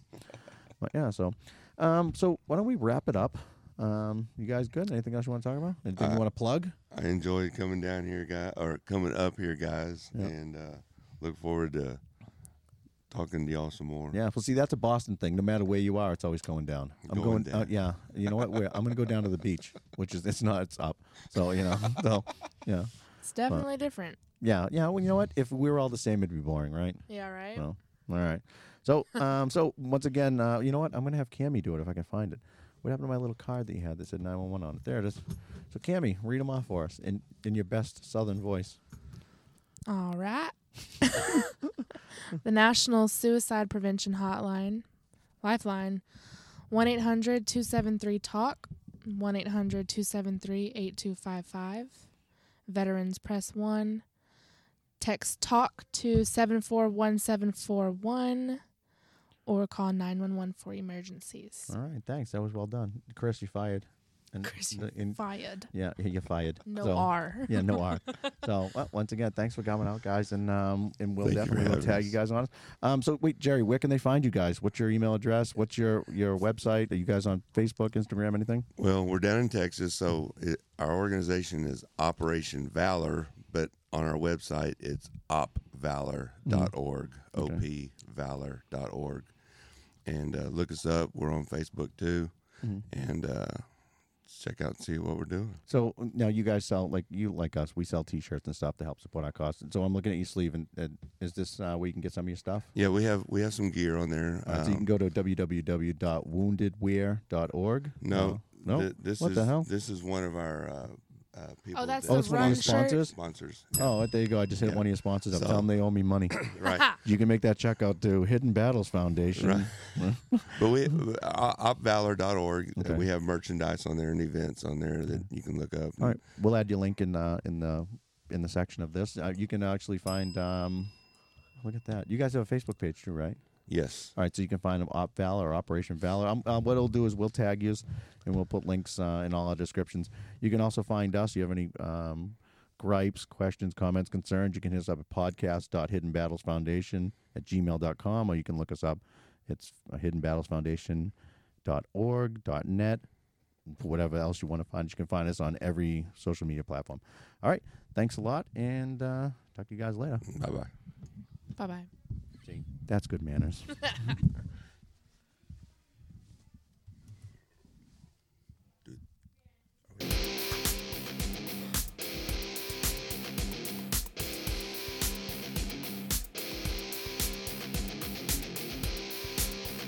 but yeah, so um, so why don't we wrap it up? Um, you guys good? Anything else you want to talk about? Anything you want to plug? I enjoyed coming down here, guy, or coming up here, guys, Yep. and uh, look forward to talking to y'all some more. Yeah, well, see, that's a Boston thing. No matter where you are, it's always going down. I'm Going going. Uh, down. yeah, you know what? Where I'm going to go down to the beach, which is it's not. It's up. So you know. So yeah, It's definitely different. yeah, yeah. Well, you know what? If we were all the same, it'd be boring, right? Yeah, right. Well, all right. So, um, so once again, uh, you know what? I'm gonna have Cami do it if I can find it. What happened to my little card that you had that said 911 on it? There it is. So, Cami, read them off for us in in your best Southern voice. All right. the National Suicide Prevention Hotline, Lifeline, 1 800 273 TALK, 1 800 273 8255. Veterans Press 1. Text TALK to 741741 or call 911 for emergencies. All right, thanks. That was well done, Chris. You fired. And Chris, the- in- Fired. yeah, you're fired. No So- R. Yeah, no R. so well, once again, thanks for coming out, guys, and um, and we'll Thank you for definitely will tag us. you guys on. Us. Um, so wait, Jerry, where can they find you guys? What's your email address? What's your your website? Are you guys on Facebook, Instagram, anything? Well, we're down in Texas, so it, our organization is Operation Valor, but on our website it's opvalor.org, Okay. opvalor.org. And uh, look us up. We're on Facebook too. Mhm. And uh, check out and see what we're doing. So now you guys sell like you like us. We sell T-shirts and stuff to help support our costs. So I'm looking at your sleeve, and, and is this uh, where you can get some of your stuff? Yeah, we have we have some gear on there. Right, so you can Um, go to www.woundedwear.org. no, no. th- this What is the hell? this is one of our uh, uh, people. that's that- oh, the it's one of run the shirt. sponsors. sponsors. Oh, there you go. I just hit Yeah. one of your sponsors up. So- Tell them they owe me money. right. You can make that check out to Hidden Battles Foundation. Right. But we uh, opvalor.org. uh, Okay. We have merchandise on there and events on there that you can look up. All right, we'll add your link in uh, in the in the section of this. Uh, you can actually find. Um, look at that. You guys have a Facebook page too, right? Yes. All right, so you can find them Op Valor or Operation Valor. Um, uh, what it'll do is we'll tag you, and we'll put links uh, in all our descriptions. You can also find us. You have any um, gripes, questions, comments, concerns, you can hit us up at podcast.hiddenbattlesfoundation at gmail.com, or you can look us up. It's hiddenbattlesfoundation.org.net, whatever else you want to find. You can find us on every social media platform. All right, thanks a lot, and uh, talk to you guys later. Bye bye. Bye bye. That's good manners.